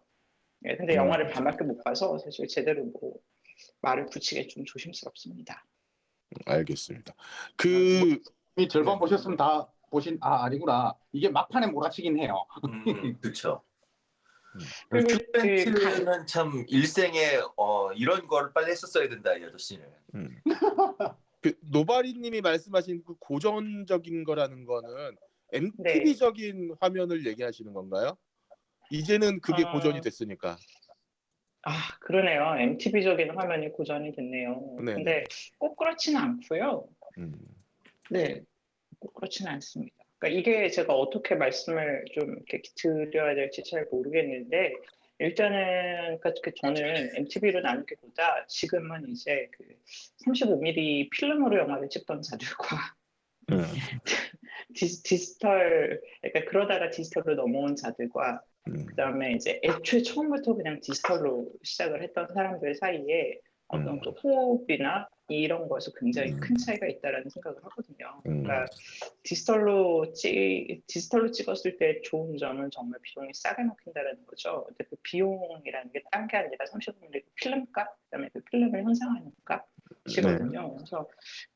예, 근데 음. 영화를 반밖에 못 봐서 사실 제대로 뭐 말을 붙이기 좀 조심스럽습니다. 알겠습니다. 그 이미 절반 네. 보셨으면 다 보신 아 아니구나 이게 막판에 몰아치긴 해요. 음, 그렇죠. 그리고 그 큐벤트는 참 일생에 어, 이런 걸 빨리 했었어야 된다 이 아저씨는. 음. 그 노바리님이 말씀하신 그 고전적인 거라는 거는 MTV적인 화면을 얘기하시는 건가요? 이제는 그게 아. 고전이 됐으니까. 아 그러네요. MTV적인 화면이 고전이 됐네요. 네네. 근데 꼭 그렇지는 않고요. 음. 네, 꼭 그렇지는 않습니다. 그러니까 이게 제가 어떻게 말씀을 좀 이렇게 드려야 될지 잘 모르겠는데 일단은 그러니까 그 저는 MTV로 나누기보다 지금은 이제 그 35mm 필름으로 영화를 찍던 자들과 음. 디, 디지 털 그러니까 그러다가 디지털로 넘어온 자들과 음. 그다음에 이제 애초에 처음부터 그냥 디지털로 시작을 했던 사람들 사이에 어떤 음. 또 호흡이나 이런 거에서 굉장히 음. 큰 차이가 있다라는 생각을 하거든요. 음. 그러니까 디지털로 찍 디지털로 찍었을 때 좋은 점은 정말 비용이 싸게 먹힌다라는 거죠. 근데 그 비용이라는 게 딴 게 아니라 30mm 필름값, 그다음에 그 필름을 현상하는 값 이거든요. 그래서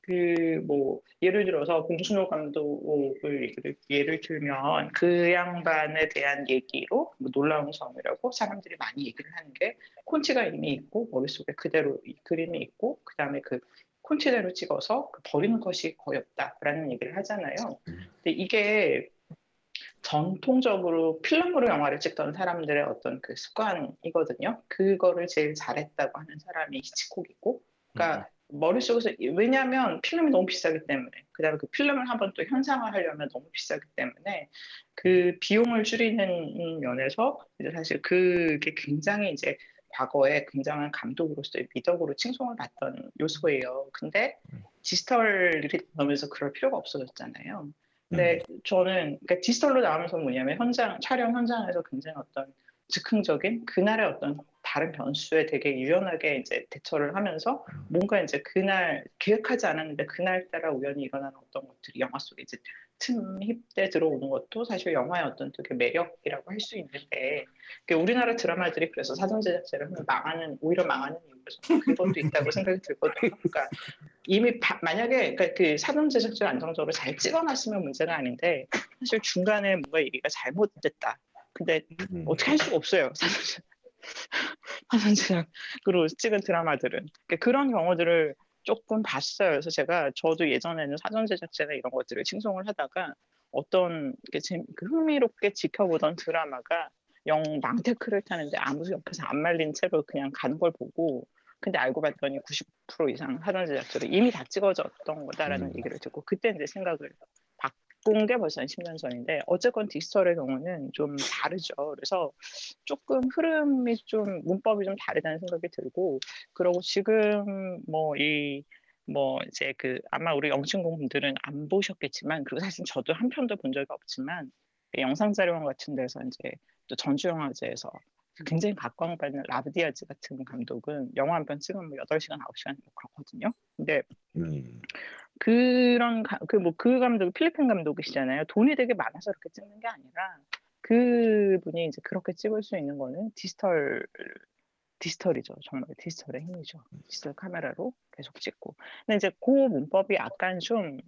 그 뭐 예를 들어서 봉준호 감독을 예를 들면 그 양반에 대한 얘기로 뭐 놀라운 점이라고 사람들이 많이 얘기를 하는 게 콘치가 이미 있고 머릿속에 그대로 이 그림이 있고 그다음에 그 콘치대로 찍어서 그 버리는 것이 거의 없다라는 얘기를 하잖아요. 근데 이게 전통적으로 필름으로 영화를 찍던 사람들의 어떤 그 습관이거든요. 그거를 제일 잘했다고 하는 사람이 히치콕이고, 그러니까 머릿속에서 왜냐하면 필름이 너무 비싸기 때문에 그다음에 그 필름을 한번 또 현상화하려면 너무 비싸기 때문에 그 비용을 줄이는 면에서 이제 사실 그게 굉장히 이제 과거에 굉장한 감독으로서의 미덕으로 칭송을 받던 요소예요. 근데 디지털이 나오면서 그럴 필요가 없어졌잖아요. 근데 저는 그러니까 디지털로 나오면서 뭐냐면 현장 촬영 현장에서 굉장히 어떤 즉흥적인 그날의 어떤 다른 변수에 되게 유연하게 이제 대처를 하면서 뭔가 이제 그날 계획하지 않았는데 그날 따라 우연히 일어나는 어떤 것들이 영화 속에 이제 틈힙때 들어오는 것도 사실 영화의 어떤 되게 매력이라고 할 수 있는데 우리나라 드라마들이 그래서 사전 제작자를 하면 망하는 오히려 망하는 저는 근본도 있다고 생각이 들거든요. 그러니까 이미 바, 만약에 그러니까 그 사전 제작자를 안정적으로 잘 찍어놨으면 문제가 아닌데 사실 중간에 뭔가 얘기가 잘못됐다. 근데 음. 어떻게 할 수가 없어요. 사전 제작으로 찍은 드라마들은 그러니까 그런 경우들을 조금 봤어요. 그래서 제가 저도 예전에는 사전 제작제나 이런 것들을 칭송을 하다가 어떤 그 흥미롭게 지켜보던 드라마가 영 망테크를 타는데 아무 옆에서 안 말린 채로 그냥 가는 걸 보고 근데 알고 봤더니 90% 이상 사전 제작제로 이미 다 찍어졌던 거다라는 음. 얘기를 듣고 그때 이제 생각을 바꾼 게 벌써 한 10년 전인데 어쨌건 디지털의 경우는 좀 다르죠. 그래서 조금 흐름이 좀 문법이 좀 다르다는 생각이 들고 그리고 지금 뭐이 뭐 이제 그 아마 우리 영신공분들은 안 보셨겠지만 그리고 사실 저도 한 편도 본 적이 없지만 영상 자료원 같은 데서 이제 또 전주 영화제에서 굉장히 각광받는 라브디아즈 같은 감독은 영화 한 편 찍으면 8시간, 9시간 그렇거든요. 근데 음. 그런 그 뭐그 그 감독 필리핀 감독이시잖아요. 돈이 되게 많아서 그렇게 찍는 게 아니라 그 분이 이제 그렇게 찍을 수 있는 거는 디지털 디지털이죠. 정말 디지털의 힘이죠. 디지털 카메라로 계속 찍고. 근데 이제 그 문법이 약간 좀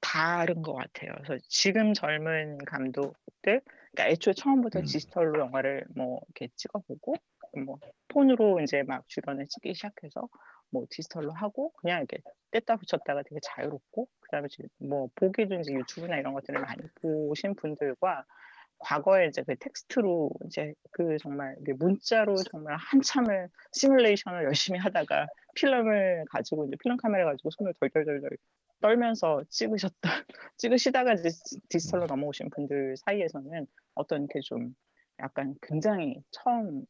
다른 것 같아요. 그래서 지금 젊은 감독들, 그러니까 애초에 처음부터 음. 디지털로 영화를 뭐 이렇게 찍어보고, 뭐 폰으로 이제 막 주변에 찍기 시작해서 뭐 디지털로 하고 그냥 이렇게 뗐다 붙였다가 되게 자유롭고 그다음에 뭐 보기도 이제 유튜브나 이런 것들을 많이 보신 분들과 과거에 이제 그 텍스트로 이제 그 정말 문자로 정말 한참을 시뮬레이션을 열심히 하다가 필름을 가지고 이제 필름 카메라 가지고 손을 덜덜덜덜 떨면서 찍으셨던 찍으시다가 이제 디지털로 넘어오신 분들 사이에서는 어떤 이렇게 좀 약간 굉장히 처음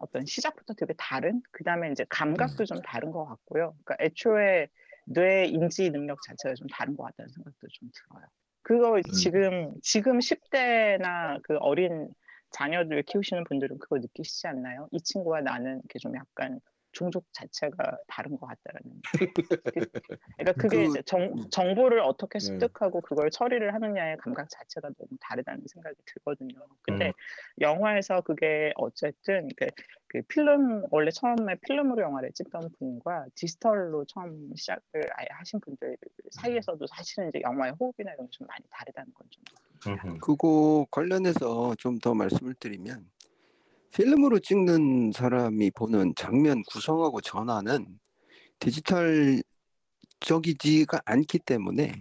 어떤 시작부터 되게 다른 그 다음에 이제 감각도 좀 다른 것 같고요. 그러니까 애초에 뇌 인지 능력 자체가 좀 다른 것 같다는 생각도 좀 들어요. 그거 음. 지금 지금 10대나 그 어린 자녀들 키우시는 분들은 그거 느끼시지 않나요? 이 친구와 나는 이렇게 좀 약간 종족 자체가 다른 것 같다라는. 그러니까 그게 그, 이제 정, 음. 정보를 어떻게 네. 습득하고 그걸 처리를 하느냐의 감각 자체가 너무 다르다는 생각이 들거든요. 근데 음. 영화에서 그게 어쨌든 그, 그 필름 원래 처음에 필름으로 영화를 찍던 분과 디지털로 처음 시작을 아예 하신 분들 사이에서도 사실은 이제 영화의 호흡이나 이런 게 좀 많이 다르다는 건 좀. 그거 관련해서 좀 더 말씀을 드리면 필름으로 찍는 사람이 보는 장면 구성하고 전환은 디지털적이지가 않기 때문에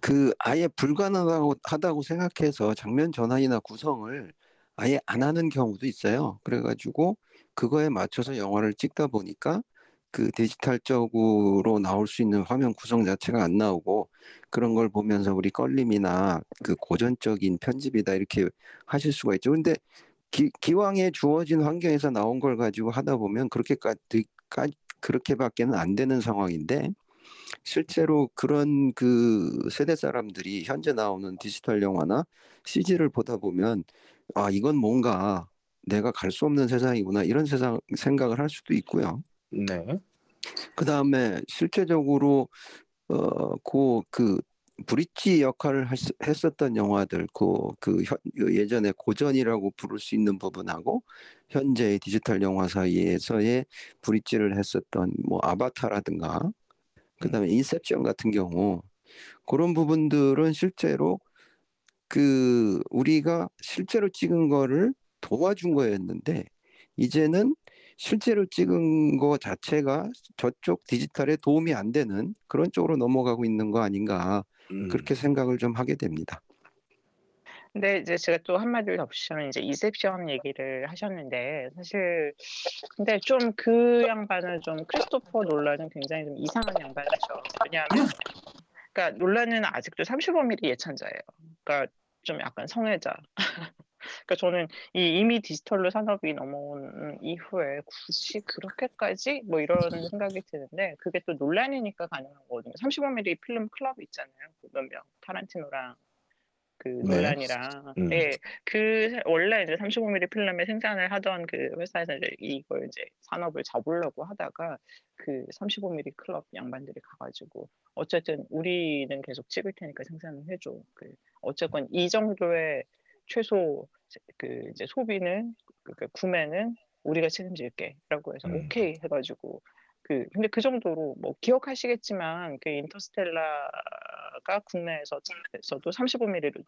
그 아예 불가능하다고 생각해서 장면 전환이나 구성을 아예 안 하는 경우도 있어요. 그래가지고 그거에 맞춰서 영화를 찍다 보니까 그 디지털적으로 나올 수 있는 화면 구성 자체가 안 나오고 그런 걸 보면서 우리 껄림이나 그 고전적인 편집이다 이렇게 하실 수가 있죠. 근데 기, 기왕에 주어진 환경에서 나온 걸 가지고 하다 보면 그렇게까지 그렇게밖에는 안 되는 상황인데 실제로 그런 그 세대 사람들이 현재 나오는 디지털 영화나 CG를 보다 보면 아 이건 뭔가 내가 갈 수 없는 세상이구나 이런 세상 생각을 할 수도 있고요. 네. 그 다음에 실제적으로 어그 브릿지 역할을 했었던 영화들 그, 그, 현, 그 예전에 고전이라고 부를 수 있는 부분하고 현재의 디지털 영화 사이에서의 브릿지를 했었던 뭐 아바타라든가 그다음에 음. 인셉션 같은 경우 그런 부분들은 실제로 그 우리가 실제로 찍은 거를 도와준 거였는데 이제는 실제로 찍은 거 자체가 저쪽 디지털에 도움이 안 되는 그런 쪽으로 넘어가고 있는 거 아닌가 음. 그렇게 생각을 좀 하게 됩니다. 근데 이제 제가 또 한마디를 덧붙이면 이제 이셉션 얘기를 하셨는데 사실 근데 좀 그 양반은 좀 크리스토퍼 놀란은 굉장히 좀 이상한 양반이죠. 왜냐하면 그러니까 놀란은 아직도 35mm 예찬자예요. 그러니까 좀 약간 성애자. 그러니까 저는 이 이미 디지털로 산업이 넘어온 이후에 굳이 그렇게까지 뭐 이런 생각이 드는데 그게 또 논란이니까 가능한 거거든요. 35mm 필름 클럽 있잖아요. 그몇 명, 타란티노랑 그 네. 논란이랑 음. 예, 그 원래 이제 35mm 필름의 생산을 하던 그 회사에서 이제 이걸 이제 산업을 잡으려고 하다가 그 35mm 클럽 양반들이 가가지고 어쨌든 우리는 계속 찍을 테니까 생산을 해줘. 그 어쨌건 이 정도의 최소 그 이제 소비는 그, 그 구매는 우리가 책임질게라고 해서 음. 오케이 해가지고 그 근데 그 정도로 뭐 기억하시겠지만 그 인터스텔라가 국내에서도 35mm로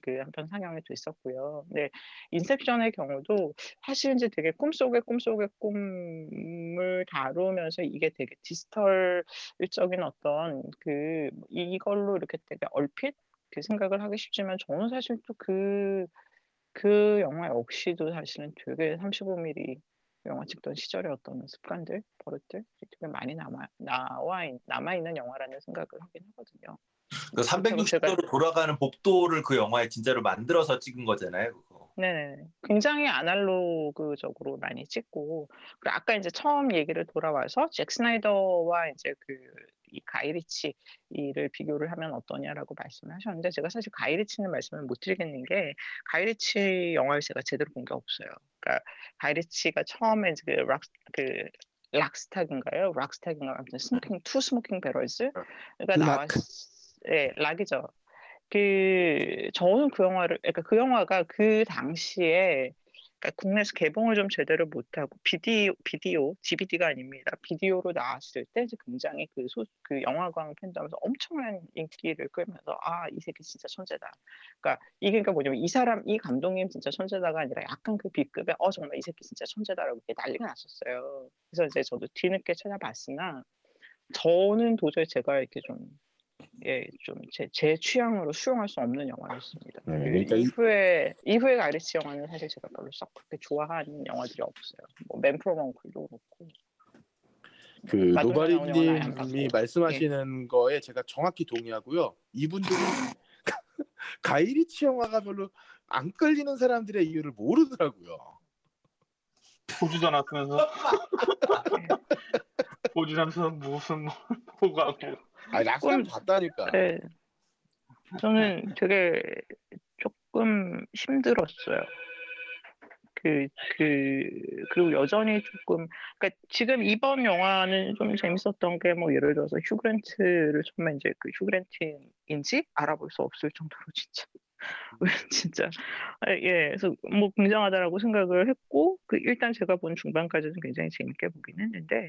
그 한편 상영이 됐었고요. 근데 인셉션의 경우도 사실 이제 되게 꿈속의 꿈속의 꿈을 다루면서 이게 되게 디지털적인 어떤 그 이걸로 이렇게 되게 얼핏 그 생각을 하기 쉽지만 저는 사실 또 그 그 영화 역시도 사실은 되게 35mm 영화 찍던 시절의 어떤 습관들, 버릇들 되게 많이 남아 나와 있- 남아 있는 영화라는 생각을 하긴 하거든요. 그 360도로 돌아가는 복도를 그 영화에 진짜로 만들어서 찍은 거잖아요. 그거. 네, 굉장히 아날로그적으로 많이 찍고 그리고 아까 이제 처음 얘기를 돌아와서 잭 스나이더와 이제 그 이 가이리치 이를 비교를 하면 어떠냐라고 말씀을 하셨는데 제가 사실 가이리치는 말씀을 못 드리겠는 게 가이리치 영화를 제가 제대로 본 게 없어요. 그러니까 가이리치가 처음에 이제 그 락, 그 락스탁인가요? 락스탁인가 아무튼 Smoking Two Smoking Barrels 그러니까 Lock. 나왔 예, 락이죠. 그 저는 그 영화를 그러니까 그 영화가 그 당시에 그러니까 국내에서 개봉을 좀 제대로 못하고 비디오 비디오 DVD가 아닙니다. 비디오로 나왔을 때 이제 굉장히 그, 소, 그 영화관 팬덤에서 엄청난 인기를 끌면서 아 이 새끼 진짜 천재다. 그러니까 이게 그러니까 뭐냐면 이 사람 이 감독님 진짜 천재다가 아니라 약간 그 B급의 어 정말 이 새끼 진짜 천재다라고 이렇게 난리가 났었어요. 그래서 이제 저도 뒤늦게 찾아봤으나 저는 도저히 제가 이렇게 좀 예, 좀제 제 취향으로 수용할 수 없는 영화였습니다. 네, 그 그러니까 이- 이후에 이후에 가리치 영화는 사실 제가 별로 썩 그렇게 좋아하는 영화들이 없어요. 뭐 맨프롬 엉클도 그렇고. 그 노바리님이. 말씀하시는 거에 제가 정확히 동의하고요. 이분들이 가이리치 영화가 별로 안 끌리는 사람들의 이유를 모르더라고요. 보지도 않았으면서 보지도 않면서 무슨 뭐 보고 하고 락스는 꿀- 봤다니까. 네. 저는 되게 조금 힘들었어요. 그, 그, 그리고 여전히 조금, 그러니까 지금 이번 영화는 좀 재밌었던 게 뭐 예를 들어서 휴그랜트를 처음에 이제 그 휴그랜트인지 알아볼 수 없을 정도로 진짜. 왜 진짜. 아, 예. 그래서 뭐 굉장하다라고 생각을 했고 그 일단 제가 본 중반까지는 굉장히 재밌게 보긴 했는데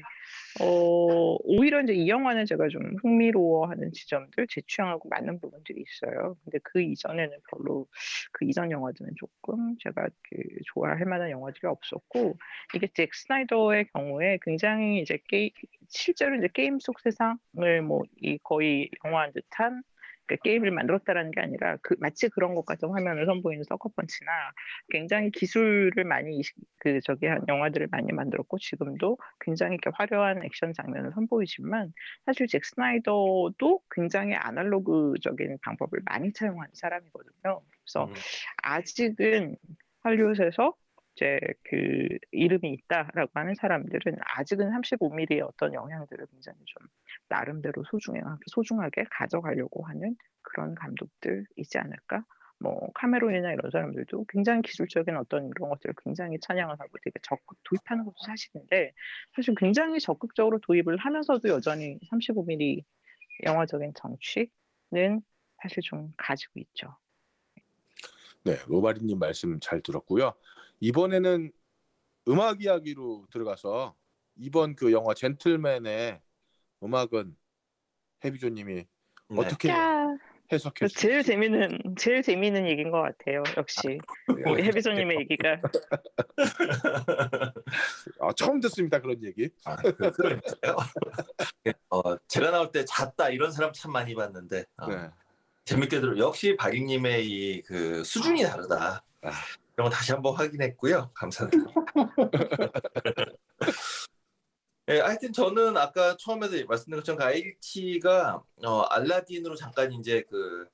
어 오히려 이제 이 영화는 제가 좀 흥미로워하는 지점들 제 취향하고 맞는 부분들이 있어요. 근데 그 이전에는 별로 그 이전 영화들은 조금 제가 그 좋아할 만한 영화들이 없었고 이게 잭 스나이더의 경우에 굉장히 이제 게임 실제로 이제 게임 속 세상을 뭐 이 거의 영화한 듯한 그 게임을 만들었다라는 게 아니라 그 마치 그런 것 같은 화면을 선보이는 서커펀치나 굉장히 기술을 많이 그 저기 한 영화들을 많이 만들었고 지금도 굉장히 이렇게 화려한 액션 장면을 선보이지만 사실 잭 스나이더도 굉장히 아날로그적인 방법을 많이 차용하는 사람이거든요. 그래서 음. 아직은 할리우드에서 이제 그 이름이 있다라고 하는 사람들은 아직은 35mm의 어떤 영향들을 굉장히 좀 나름대로 소중해 소중하게 가져가려고 하는 그런 감독들이지 않을까? 뭐 카메론이나 이런 사람들도 굉장히 기술적인 어떤 이런 것들을 굉장히 찬양을 하고 되게 적극 도입하는 것도 사실인데 사실 굉장히 적극적으로 도입을 하면서도 여전히 35mm 영화적인 정취는 사실 좀 가지고 있죠. 네, 로바리님 말씀 잘 들었고요. 이번에는 음악 이야기로 들어가서 이번 그 영화 젠틀맨의 음악은 해비조님이 네. 어떻게 야, 해석해 그 주실지. 제일 재미는 제일 재미있는 얘기인 것 같아요. 역시 우리 해비조님의 얘기가 아, 처음 듣습니다 그런 얘기. 아, 그-. 어, 제가 나올 때 잤다 이런 사람 참 많이 봤는데 어, 네. 재밌게 들어. 역시 박익님의 이 그 수준이 다르다. 아. 이런 거 다시 한번 확인했고요. 감사합니다. 예, 하여튼 저는 아까 처음에도 말씀드린 것처럼 가이치가 어, 알라딘으로 잠깐 이제 그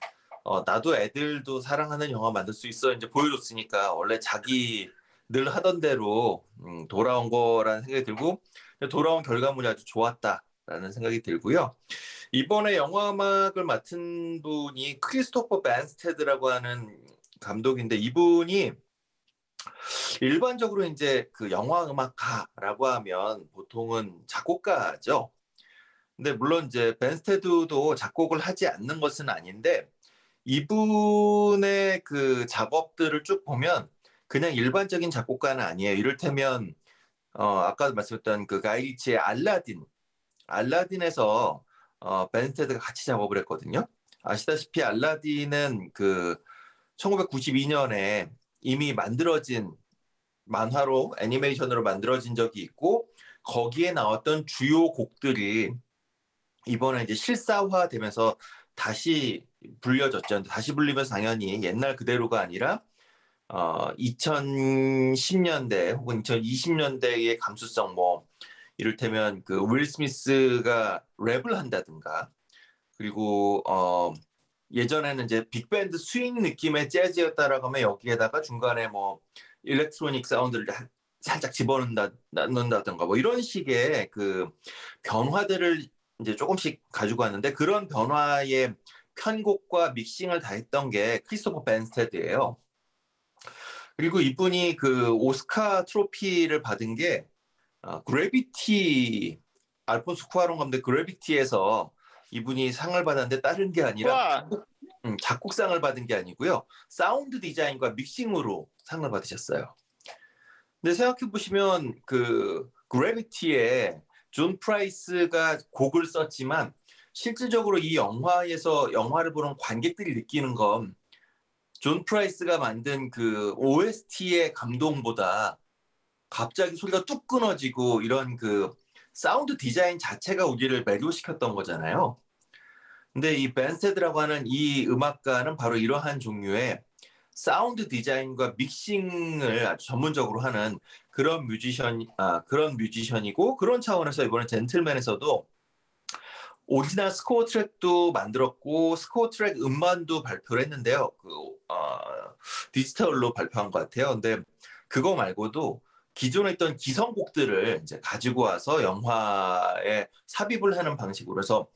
어, 나도 애들도 사랑하는 영화 만들 수 있어 이제 보여줬으니까 원래 자기 늘 하던 대로 음, 돌아온 거라는 생각이 들고 돌아온 결과물이 아주 좋았다라는 생각이 들고요. 이번에 영화 음악을 맡은 분이 크리스토퍼 벤스테드라고 하는 감독인데 이분이 일반적으로 이제 그 영화 음악가라고 하면 보통은 작곡가죠. 근데 물론 이제 벤스테드도 작곡을 하지 않는 것은 아닌데 이분의 그 작업들을 쭉 보면 그냥 일반적인 작곡가는 아니에요. 이를테면 어 아까 말씀했던 그 가이리치의 알라딘 알라딘에서 어 벤스테드가 같이 작업을 했거든요. 아시다시피 알라딘은 그 1992년에 이미 만들어진 만화로 애니메이션으로 만들어진 적이 있고 거기에 나왔던 주요 곡들이 이번에 이제 실사화되면서 다시 불려졌죠. 다시 불리면서 당연히 옛날 그대로가 아니라 어 2010년대 혹은 2020년대의 감수성 뭐 이를테면 그 윌 스미스가 랩을 한다든가 그리고 어 예전에는 이제 빅밴드 스윙 느낌의 재즈였다라고 하면 여기에다가 중간에 뭐 electronic 사운드를 살짝 집어넣는다든가 뭐 이런 식의 그 변화들을 이제 조금씩 가지고 왔는데 그런 변화의 편곡과 믹싱을 다 했던 게 크리스토퍼 벤스테드예요. 그리고 이분이 그 오스카 트로피를 받은 게 어, 그래비티 알폰소 쿠아론 감독 그래비티에서 이분이 상을 받았는데 다른 게 아니라 작곡, 음, 작곡상을 받은 게 아니고요. 사운드 디자인과 믹싱으로 상을 받으셨어요. 근데 생각해 보시면 그 그래비티에 존 프라이스가 곡을 썼지만 실질적으로 이 영화에서 영화를 보는 관객들이 느끼는 건 존 프라이스가 만든 그 OST의 감동보다 갑자기 소리가 뚝 끊어지고 이런 그 사운드 디자인 자체가 우리를 매료시켰던 거잖아요. 근데 이 벤스테드라고 하는 이 음악가는 바로 이러한 종류의 사운드 디자인과 믹싱을 아주 전문적으로 하는 그런 뮤지션, 아, 그런 뮤지션이고 그런 차원에서 이번에 젠틀맨에서도 오리지널 스코어 트랙도 만들었고 스코어 트랙 음반도 발표를 했는데요. 그 어, 디지털로 발표한 것 같아요. 근데 그거 말고도 기존에 있던 기성곡들을 이제 가지고 와서 영화에 삽입을 하는 방식으로 해서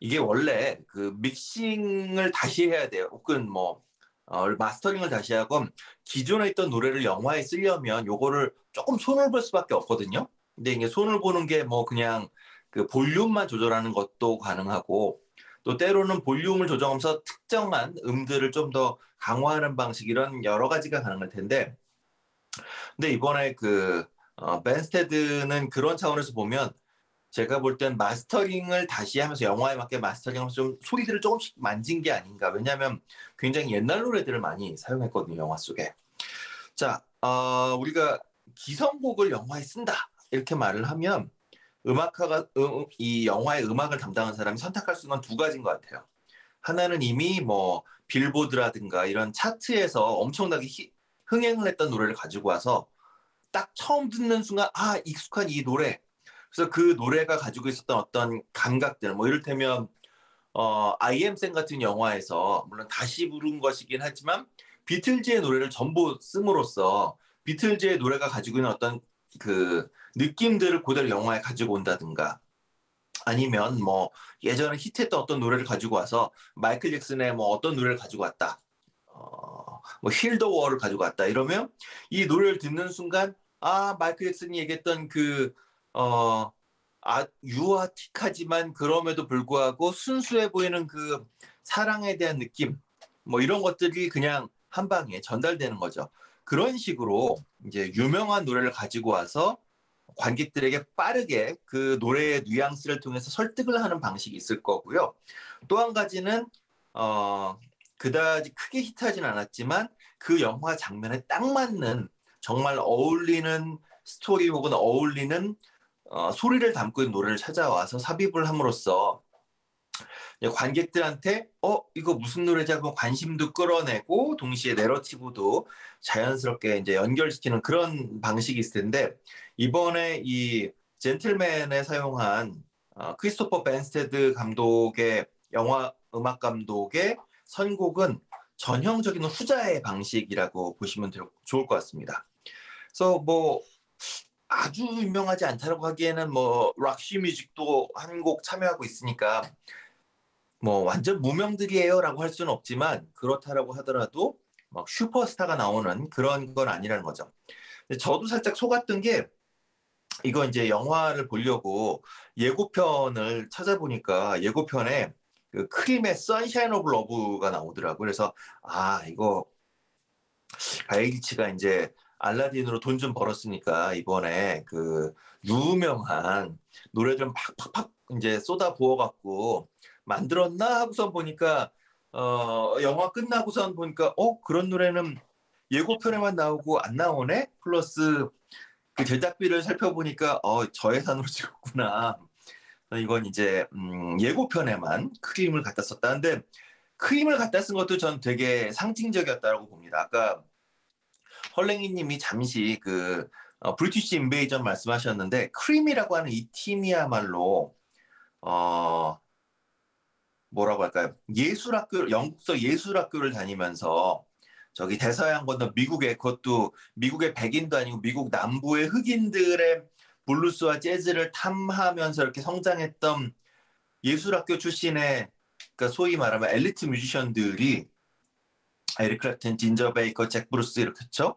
이게 원래 그 믹싱을 다시 해야 돼요. 혹은 뭐 어, 마스터링을 다시 하고 기존에 있던 노래를 영화에 쓰려면 요거를 조금 손을 볼 수밖에 없거든요. 근데 이게 손을 보는 게 뭐 그냥 그 볼륨만 조절하는 것도 가능하고 또 때로는 볼륨을 조정하면서 특정한 음들을 좀 더 강화하는 방식 이런 여러 가지가 가능할 텐데 근데 이번에 그 어, 벤스테드는 그런 차원에서 보면 제가 볼 땐 마스터링을 다시 하면서 영화에 맞게 마스터링하면서 좀 소리들을 조금씩 만진 게 아닌가 왜냐하면 굉장히 옛날 노래들을 많이 사용했거든요 영화 속에 자 어, 우리가 기성곡을 영화에 쓴다 이렇게 말을 하면 음악가가 음, 이 영화의 음악을 담당한 사람이 선택할 수 있는 두 가지인 것 같아요. 하나는 이미 뭐 빌보드라든가 이런 차트에서 엄청나게 히, 흥행을 했던 노래를 가지고 와서 딱 처음 듣는 순간 아 익숙한 이 노래. 그래서 그 노래가 가지고 있었던 어떤 감각들 뭐 이를테면 어 아이엠생 같은 영화에서 물론 다시 부른 것이긴 하지만 비틀즈의 노래를 전부 씀으로써 비틀즈의 노래가 가지고 있는 어떤 그 느낌들을 그대로 영화에 가지고 온다든가 아니면 뭐 예전에 히트했던 어떤 노래를 가지고 와서 마이클 잭슨의 뭐 어떤 노래를 가지고 왔다 어, 뭐 힐더 워를 가지고 왔다 이러면 이 노래를 듣는 순간 아 마이클 잭슨이 얘기했던 그 어, 아, 유아틱하지만 그럼에도 불구하고 순수해 보이는 그 사랑에 대한 느낌 뭐 이런 것들이 그냥 한 방에 전달되는 거죠. 그런 식으로 이제 유명한 노래를 가지고 와서 관객들에게 빠르게 그 노래의 뉘앙스를 통해서 설득을 하는 방식이 있을 거고요. 또 한 가지는 어 그다지 크게 히트하진 않았지만 그 영화 장면에 딱 맞는 정말 어울리는 스토리 혹은 어울리는 어, 소리를 담고 있는 노래를 찾아와서 삽입을 함으로써 관객들한테 어 이거 무슨 노래지 하고 관심도 끌어내고 동시에 내러티브도 자연스럽게 이제 연결시키는 그런 방식이 있을 텐데 이번에 이 젠틀맨에 사용한 어, 크리스토퍼 벤스테드 감독의 영화 음악 감독의 선곡은 전형적인 후자의 방식이라고 보시면 좋을 것 같습니다. 그래서 뭐 아주 유명하지 않다고 하기에는 뭐 락시 뮤직도 한 곡 참여하고 있으니까 뭐 완전 무명들이에요라고 할 수는 없지만 그렇다라고 하더라도 막 슈퍼스타가 나오는 그런 건 아니라는 거죠. 저도 살짝 속았던 게 이거 이제 영화를 보려고 예고편을 찾아보니까 예고편에 그 크림의 Sunshine of Love가 나오더라고요. 그래서 아 이거 가이리치가 이제 알라딘으로 돈 좀 벌었으니까 이번에 그 유명한 노래들 팍팍팍 이제 쏟아 부어갖고 만들었나 하고선 보니까 어 영화 끝나고선 보니까 어 그런 노래는 예고편에만 나오고 안 나오네? 플러스 그 제작비를 살펴보니까 어 저예산으로 찍었구나. 이건 이제 음, 예고편에만 크림을 갖다 썼다. 근데 크림을 갖다 쓴 것도 전 되게 상징적이었다고 봅니다. 아까 헐랭이님이 잠시 그 어, British Invasion 말씀하셨는데 크림이라고 하는 이 팀이야말로 어 뭐라고 할까요? 예술학교 영국서 예술학교를 다니면서 저기 대서양 건너 미국의 그것도 미국의 백인도 아니고 미국 남부의 흑인들의 블루스와 재즈를 탐하면서 이렇게 성장했던 예술학교 출신의 그러니까 소위 말하면 엘리트 뮤지션들이 에릭 클랩튼, 진저 베이커, 잭 브루스 이렇게죠.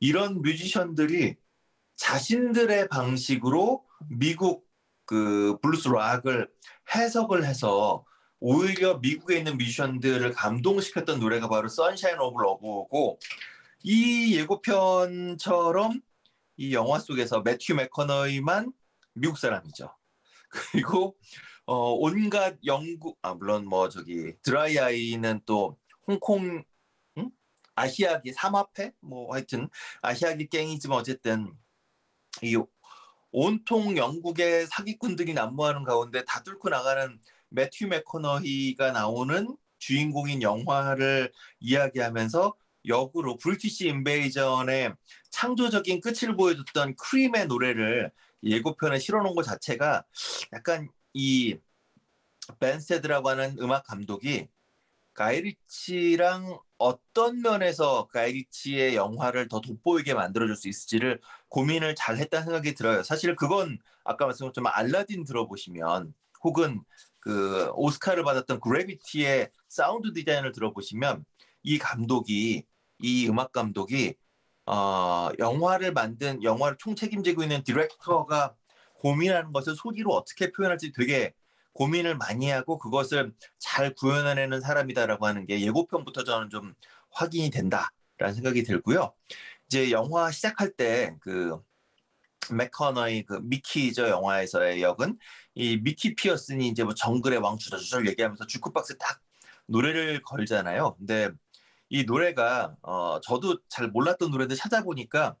이런 뮤지션들이 자신들의 방식으로 미국 그 블루스 락을 해석을 해서 오히려 미국에 있는 뮤지션들을 감동시켰던 노래가 바로 Sunshine of Love고 이 예고편처럼 이 영화 속에서 매튜 맥커너이만 미국 사람이죠. 그리고 어, 온갖 영국 아 물론 뭐 저기 드라이 아이는 또 홍콩 응? 아시아기 삼합회? 뭐 하여튼 아시아기 갱이지만 어쨌든 이 온통 영국의 사기꾼들이 난무하는 가운데 다 뚫고 나가는 매튜 맥커너히가 나오는 주인공인 영화를 이야기하면서 역으로 브리티시 인베이전의 창조적인 끝을 보여줬던 크림의 노래를 예고편에 실어놓은 것 자체가 약간 이 벤스테드라고 하는 음악 감독이 가이리치랑 어떤 면에서 가이리치의 영화를 더 돋보이게 만들어줄 수 있을지를 고민을 잘 했다는 생각이 들어요. 사실 그건 아까 것처럼 알라딘 들어보시면 혹은 그 오스카를 받았던 그래비티의 사운드 디자인을 들어보시면 이 감독이 이 음악 감독이 어, 영화를 만든 영화를 총책임지고 있는 디렉터가 고민하는 것을 소리로 어떻게 표현할지 되게 고민을 많이 하고 그것을 잘 구현해내는 사람이다라고 하는 게 예고편부터 저는 좀 확인이 된다라는 생각이 들고요. 이제 영화 시작할 때그 맥커너의 그 미키저 영화에서의 역은 이 미키 피어슨이 이제 뭐 정글의 왕 주저주절 얘기하면서 주크박스 딱 노래를 걸잖아요. 근데 이 노래가 어 저도 잘 몰랐던 노래인데 찾아보니까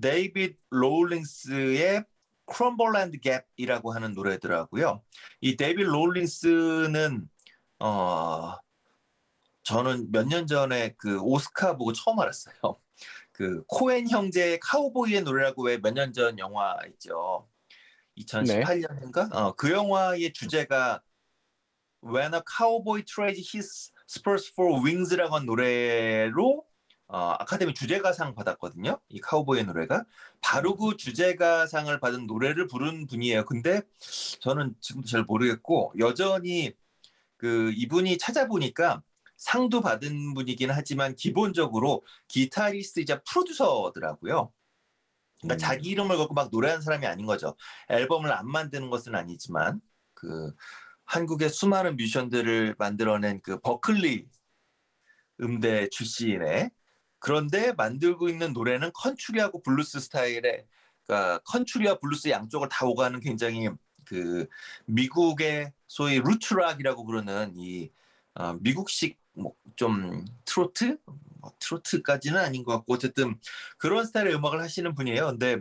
데이빗 로울링스의 Cumberland Gap이라고 하는 노래더라고요. 이 데이빗 로울링스는 어 저는 몇 년 전에 그 오스카 보고 처음 알았어요. 그 코엔 형제의 카우보이의 노래라고 왜 몇 년 전 영화 있죠. 2018년인가? 네. 어, 그 영화의 주제가 When a Cowboy Trades His Spurs for Wings라고 한 노래로 어, 아카데미 주제가상 받았거든요. 이 카우보이의 노래가 바로 그 주제가상을 받은 노래를 부른 분이에요. 근데 저는 지금도 잘 모르겠고 여전히 그 이분이 찾아보니까 상도 받은 분이긴 하지만 기본적으로 기타리스트이자 프로듀서더라고요. 그러니까 음. 자기 이름을 걸고 막 노래하는 사람이 아닌 거죠. 앨범을 안 만드는 것은 아니지만 그 한국의 수많은 뮤지션들을 만들어낸 그 버클리 음대 출신의 그런데 만들고 있는 노래는 컨츄리하고 블루스 스타일의 그러니까 컨츄리와 블루스 양쪽을 다 오가는 굉장히 그 미국의 소위 root rock이라고 부르는 이 어, 미국식 뭐 좀 트로트 뭐 트로트까지는 아닌 것 같고 어쨌든 그런 스타일의 음악을 하시는 분이에요. 근데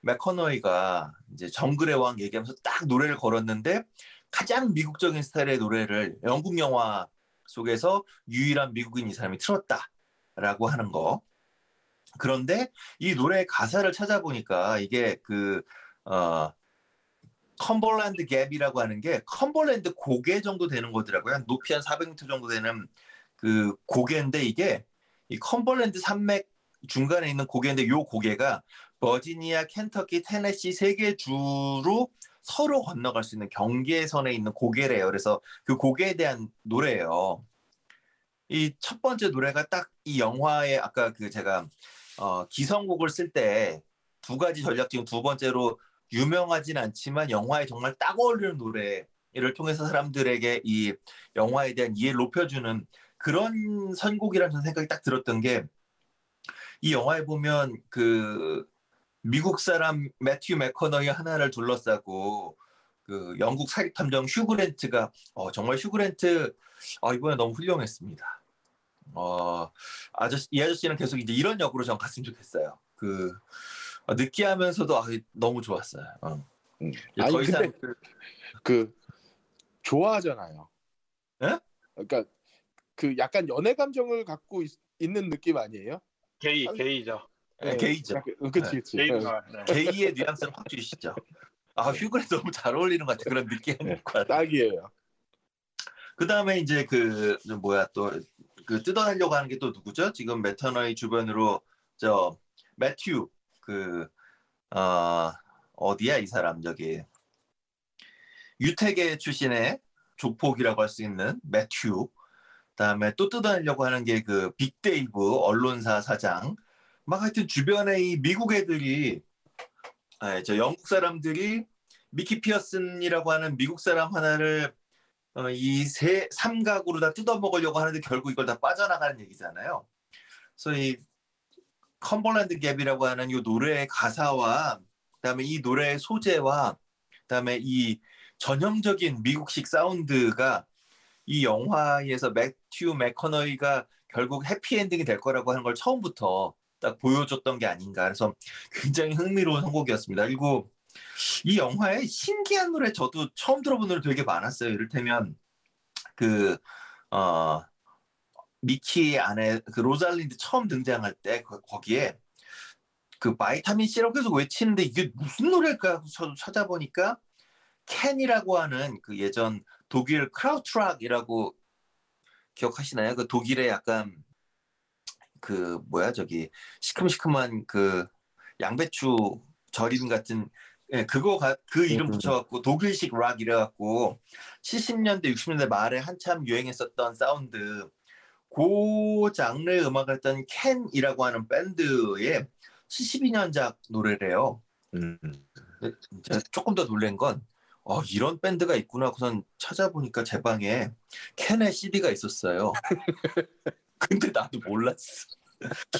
맥커너이가 이제 정글의 왕 얘기하면서 딱 노래를 걸었는데 가장 미국적인 스타일의 노래를 영국 영화 속에서 유일한 미국인 이 사람이 틀었다 라고 하는 거. 그런데 이 노래의 가사를 찾아보니까 이게 그 어, Cumberland Gap이라고 하는 게 컴벌랜드 고개 정도 되는 거더라고요. 높이 한 400m 정도 되는 그 고개인데 이게 이 컴벌랜드 산맥 중간에 있는 고개인데 요 고개가 버지니아, 켄터키, 테네시 세 개 주로 서로 건너갈 수 있는 경계선에 있는 고개래요. 그래서 그 고개에 대한 노래예요. 이 첫 번째 노래가 딱 이 영화에 아까 그 제가 어, 기성곡을 쓸 때 두 가지 전략 중 두 번째로 유명하진 않지만 영화에 정말 딱 어울리는 노래를 통해서 사람들에게 이 영화에 대한 이해를 높여주는 그런 선곡이라는 생각이 딱 들었던 게 이 영화에 보면 그 미국 사람 매튜 맥커너이 하나를 둘러싸고 그 영국 사기탐정 휴그랜트가 어, 정말 휴그랜트 어, 이번에 너무 훌륭했습니다. 어, 아저씨 이 아저씨는 계속 이제 이런 역으로 전 갔으면 좋겠어요. 그 어, 느끼하면서도 아, 너무 좋았어요. 어. 음. 아니, 더 이상 근데 그 좋아하잖아요. 예? 그러니까 그 약간 연애 감정을 갖고 있, 는 느낌 아니에요? 게이 아니, 게이죠. 네, 게이죠. 약간- 어, 그치 그치. 게이 네. 문화. 네. 게이의 뉘앙스를 확 주시죠. 아 휴그랜트 너무 잘 어울리는 것 같아 그런 느끼한 네. 딱이에요. 그 다음에 이제 그, 저 뭐야, 또, 그 뜯어내려고 하는 게 또 누구죠? 지금 매터너의 주변으로, 저, 매튜, 그, 어, 어디야, 이 사람, 저기. 유태계 출신의 조폭이라고 할 수 있는 매튜. 다음에 또 뜯어내려고 하는 게 그 빅데이브, 언론사 사장. 막 하여튼 주변에 이 미국 애들이, 아, 저 영국 사람들이 미키 피어슨이라고 하는 미국 사람 하나를 어, 이세 삼각으로 다 뜯어먹으려고 하는데 결국 이걸 다 빠져나가는 얘기잖아요. 그래서 이 Cumberland Gap이라고 하는 이 노래의 가사와 그다음에 이 노래의 소재와 그다음에 이 전형적인 미국식 사운드가 이 영화에서 매튜 맥커너이가 결국 해피엔딩이 될 거라고 하는 걸 처음부터 딱 보여줬던 게 아닌가 그래서 굉장히 흥미로운 선곡이었습니다. 그리고 이 영화에 신기한 노래 저도 처음 들어본 노래 되게 많았어요. 이를테면 그 어, 미키 아내 그 로잘린드 처음 등장할 때 거, 거기에 그 Vitamin C라고 계속 외치는데 이게 무슨 노래일까 저도 찾아보니까 캔이라고 하는 그 예전 독일 Krautrock이라고 기억하시나요? 그 독일의 약간 그 뭐야 저기 시큼시큼한 그 양배추 절임 같은 예, 그거 가, 그 이름 음. 붙여갖고 독일식 락 이래갖고 70년대 60년대 말에 한참 유행했었던 사운드 그 장르의 음악을 했던 캔이라고 하는 밴드의 72년작 노래래요. 음. 진짜 조금 더 놀란 건 어, 이런 밴드가 있구나 우선 찾아보니까 제 방에 캔의 CD가 있었어요. 근데 나도 몰랐어.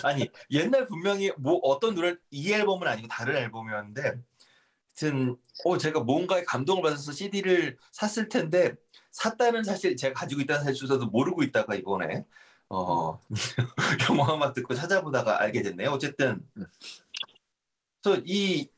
아니 옛날 분명히 뭐 어떤 노래 이 앨범은 아니고 다른 앨범이었는데 하여튼 어 제가 뭔가에 감동을 받아서 CD를 샀을 텐데 샀다는 사실 제가 가지고 있다는 사실 조차도 모르고 있다가 이번에 어 영화만 듣고 찾아보다가 알게 됐네요. 어쨌든 그래서 이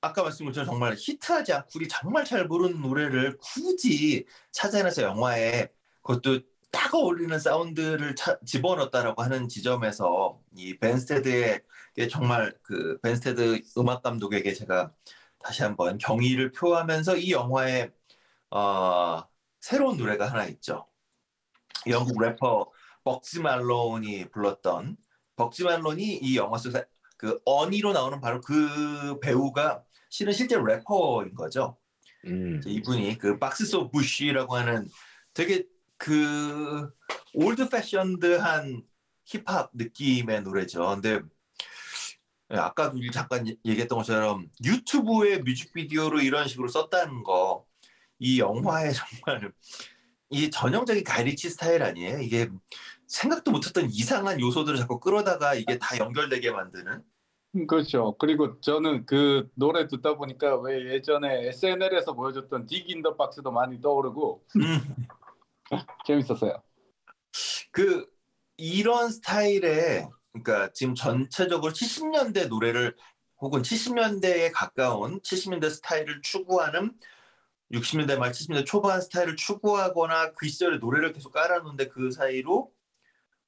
아까 말씀드린 것처럼 정말 히트하지 않고 우리 정말 잘 부르는 노래를 굳이 찾아내서 영화에 그것도 딱 어울리는 사운드를 차- 집어넣었다라고 하는 지점에서 이 벤스테드의 게 정말 그 벤스테드 음악 감독에게 제가 다시 한번 경의를 표하면서 이 영화에 어, 새로운 노래가 하나 있죠. 영국 래퍼 벅지 말론이 불렀던 벅지 말론이 이 영화 속에서 그 어니로 나오는 바로 그 배우가 실은 실제 래퍼인 거죠. 음. 이분이 그 Boxes of Bush라고 하는 되게 그 old-fashioned한 힙합 느낌의 노래죠. 근데 예, 아까도 우리 잠깐 얘- 얘기했던 것처럼 유튜브에 뮤직비디오로 이런 식으로 썼다는 거 이 영화에 정말 이 전형적인 가이리치 스타일 아니에요? 이게 생각도 못했던 이상한 요소들을 자꾸 끌어다가 이게 다 연결되게 만드는 음, 그렇죠. 그리고 저는 그 노래 듣다 보니까 왜 예전에 SNL에서 보여줬던 Dick in the Box도 많이 떠오르고 음. 재밌었어요. 그 이런 스타일의 그러니까 지금 전체적으로 70년대 노래를 혹은 70년대에 가까운 70년대 스타일을 추구하는 60년대 말 70년대 초반 스타일을 추구하거나 그 시절의 노래를 계속 깔아놓는데 그 사이로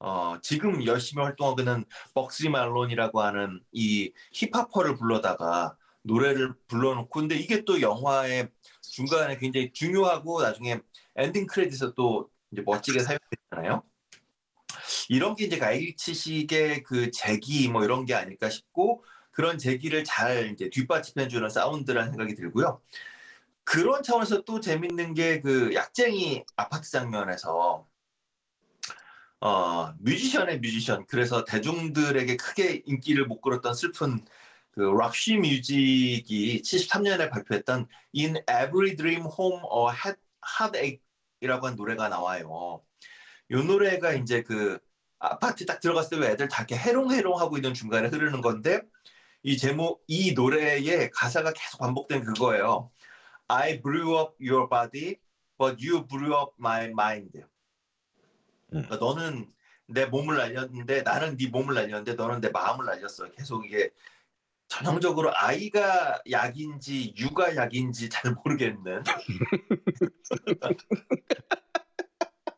어, 지금 열심히 활동하고 있는 벅시 말론이라고 하는 이 힙합퍼를 불러다가 노래를 불러놓고 근데 이게 또 영화의 중간에 굉장히 중요하고 나중에 엔딩 크레딧에 또 이제 멋지게 사용됐잖아요. 이런 게 이제 가이리치식의 그 재기 뭐 이런 게 아닐까 싶고 그런 재기를 잘 이제 뒷받침해주는 사운드라는 생각이 들고요. 그런 차원에서 또 재밌는 게 그 약쟁이 아파트 장면에서 어 뮤지션의 뮤지션 그래서 대중들에게 크게 인기를 못 끌었던 슬픈 그 락시 뮤직이 73년에 발표했던 In Every Dream Home a Heartache이라고 한 노래가 나와요. 이 노래가 이제 그 아파트 딱 들어갔을 때 왜 애들 다 이렇게 해롱해롱 하고 있는 중간에 흐르는 건데 이 제목 이 노래의 가사가 계속 반복된 그거예요. I blew up your body, but you blew up my mind. 그러니까 너는 내 몸을 날렸는데 나는 네 몸을 날렸는데 너는 내 마음을 날렸어. 계속 이게 전형적으로 I가 약인지 you가 약인지 잘 모르겠는.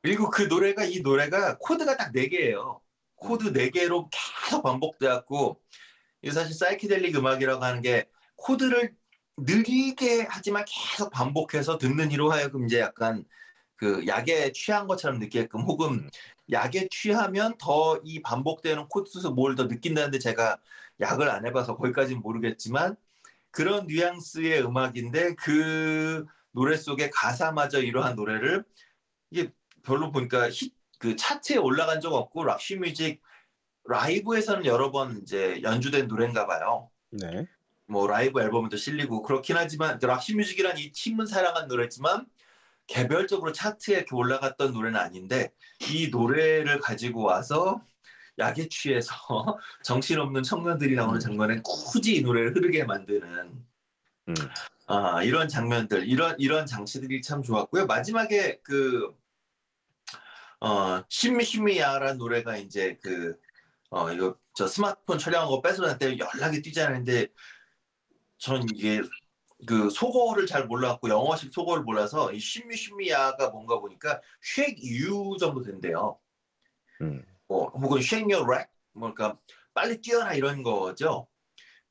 그리고 그 노래가 이 노래가 코드가 딱 네 개예요. 코드 네 개로 계속 반복돼갖고 이 사실 사이키델릭 음악이라고 하는 게 코드를 느리게 하지만 계속 반복해서 듣는 이로 하여금 이제 약간 그 약에 취한 것처럼 느끼게끔 혹은 약에 취하면 더 이 반복되는 코드에서 뭘 더 느낀다는데 제가 약을 안 해봐서 거기까지는 모르겠지만 그런 뉘앙스의 음악인데 그 노래 속에 가사마저 이러한 노래를 이게 별로 보니까 히, 그 차트에 올라간 적 없고 락시 뮤직 라이브에서는 여러 번 이제 연주된 노래인가 봐요. 네. 뭐 라이브 앨범에도 실리고 그렇긴 하지만 락시 뮤직이란 이 팀은 사랑한 노래지만 개별적으로 차트에 이렇게 올라갔던 노래는 아닌데 이 노래를 가지고 와서 약에 취해서 정신없는 청년들이 나오는 장면에 굳이 이 노래를 흐르게 만드는 음. 아, 이런 장면들 이런 이런 장치들이 참 좋았고요. 마지막에 그 어, 심미 심미야라는 노래가 이제 그 어, 이거 저 스마트폰 촬영한 거 뺏어낼 때 연락이 뛰잖아요. 근데 전 이게 그 속어를 잘 몰랐고 영어식 속어를 몰라서 이 심미 심미야가 뭔가 보니까 shake you 정도 된대요. 음. 뭐 혹은 shake your rack 뭐그러니까 빨리 뛰어라 이런 거죠.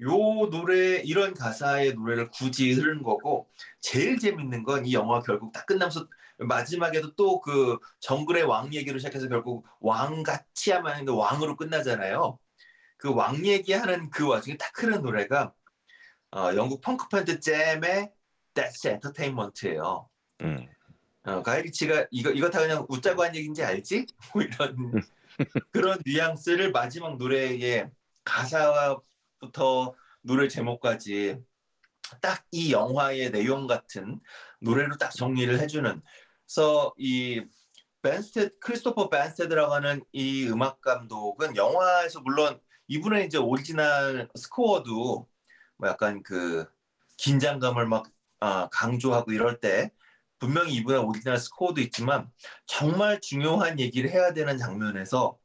요 노래 이런 가사의 노래를 굳이 흐르는 거고 제일 재밌는 건 이 영화 결국 딱 끝나면서 마지막에도 또 그 정글의 왕 얘기로 시작해서 결국 왕같이 하면 하는데 왕으로 끝나잖아요. 그 왕 얘기하는 그 와중에 딱 흐르는 노래가 어, 영국 펑크 밴드 잼의 That's Entertainment예요. 음. 어, 가이 리치가 이거 이거 다 그냥 웃자고 한 얘기인지 알지? 뭐 이런 그런 뉘앙스를 마지막 노래의 가사부터 노래 제목까지 딱 이 영화의 내용 같은 노래로 딱 정리를 해주는. 그래서 이 벤스테 크리스토퍼 벤스테드라고 하는 이 음악 감독은 영화에서 물론 이분의 이제 오리지널 스코어도 뭐 약간 그 긴장감을 막 아, 강조하고 이럴 때 분명히 이분의 오리지널 스코어도 있지만 정말 중요한 얘기를 해야 되는 장면에서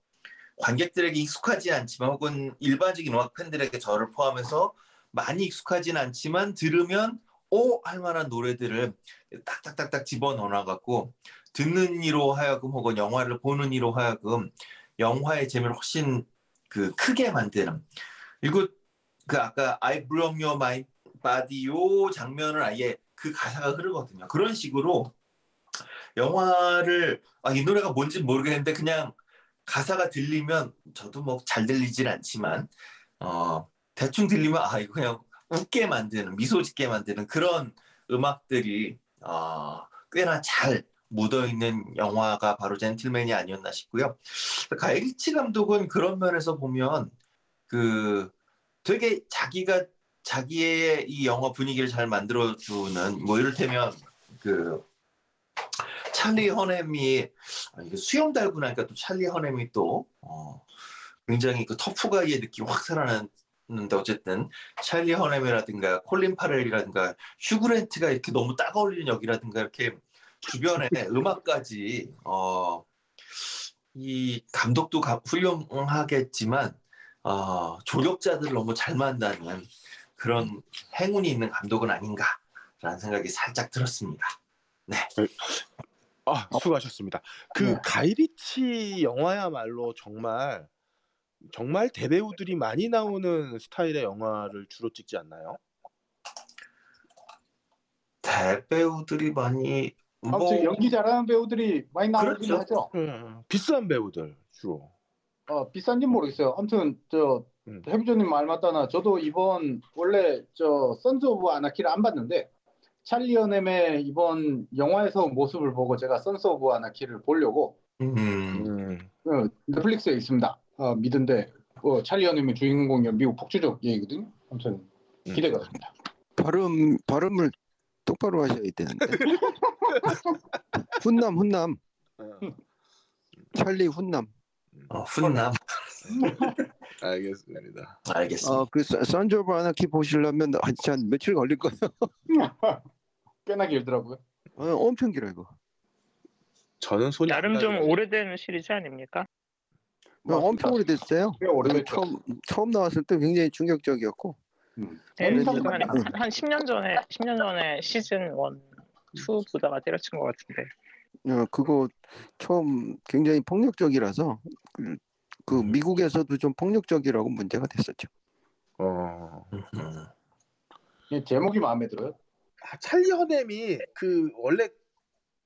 관객들에게 익숙하지 않지만 혹은 일반적인 음악 팬들에게 저를 포함해서 많이 익숙하진 않지만 들으면 오! 할 만한 노래들을 딱딱딱딱 집어넣어 놔갖고 듣는 이로 하여금 혹은 영화를 보는 이로 하여금 영화의 재미를 훨씬 그 크게 만드는 그리고 그 아까 I up your mind body 요 장면을 아예 그 가사가 흐르거든요. 그런 식으로 영화를 아, 이 노래가 뭔지 모르겠는데 그냥 가사가 들리면 저도 뭐 잘 들리진 않지만 어, 대충 들리면 아 이거 그냥 웃게 만드는 미소 짓게 만드는 그런 음악들이 어, 꽤나 잘 묻어 있는 영화가 바로 젠틀맨이 아니었나 싶고요. 가이리치 감독은 그런 면에서 보면 그 되게 자기가 자기의 이 영화 분위기를 잘 만들어주는 뭐 이를테면 그 찰리 허넴이 아, 이게 수영 달고 나니까 또 찰리 허넴이 또 어, 굉장히 그 터프가이의 느낌 확 살아나는 데 어쨌든 찰리 허넴이라든가 콜린 파렐이라든가 휴그랜트가 이렇게 너무 딱 어울리는 역이라든가 이렇게 주변에 음악까지 어, 이 감독도 가- 훌륭하겠지만 어, 조력자들을 너무 잘 만나는 그런 행운이 있는 감독은 아닌가라는 생각이 살짝 들었습니다. 아, 수고하셨습니다. 그 네. 가이리치 영화야말로 정말 정말 대배우들이 많이 나오는 스타일의 영화를 주로 찍지 않나요? 대배우들이 많이 뭐 아무튼 연기 잘하는 배우들이 많이 나오긴 그렇죠. 하죠. 음, 비싼 배우들 주로. 어, 비싼지 모르겠어요. 아무튼 저 음. 해비조님 말 맞다나 저도 이번 원래 저 Sons of Anarchy를 안 봤는데 찰리 허넴의 이번 영화에서 모습을 보고 제가 Sons of Anarchy를 보려고 음. 음. 어, 넷플릭스에 있습니다. 어, 미드인데 어, 찰리 허넴이 주인공이 미국 폭주족 얘기거든요. 아무튼 음. 기대가 됩니다. 발음 발음을 똑바로 하셔야 되는데. 훈남 훈남 어, 찰리 훈남. 어, 훈남. 알겠습니다. 알겠습니다. 어그 Sons of Anarchy 보시려면 한한 며칠 걸릴 거예요. 꽤나 길더라고요. 어, 엄청 길어 이거. 저는 손이 안 나름 좀. 오래된 시리즈 아닙니까? 어, 엄청 오래됐어요. 꽤 오래됐죠. 처음 처음 나왔을 때 굉장히 충격적이었고. 네, 저도 한, 음. 한 10년 전에 10년 전에 시즌 1, 2 보다가 때려친 것 같은데. 어, 그거 처음 굉장히 폭력적이라서 그, 그 미국에서도 좀 폭력적이라고 문제가 됐었죠. 어. 음. 이 제목이 마음에 들어요. 아, 찰리 허넴이 그 원래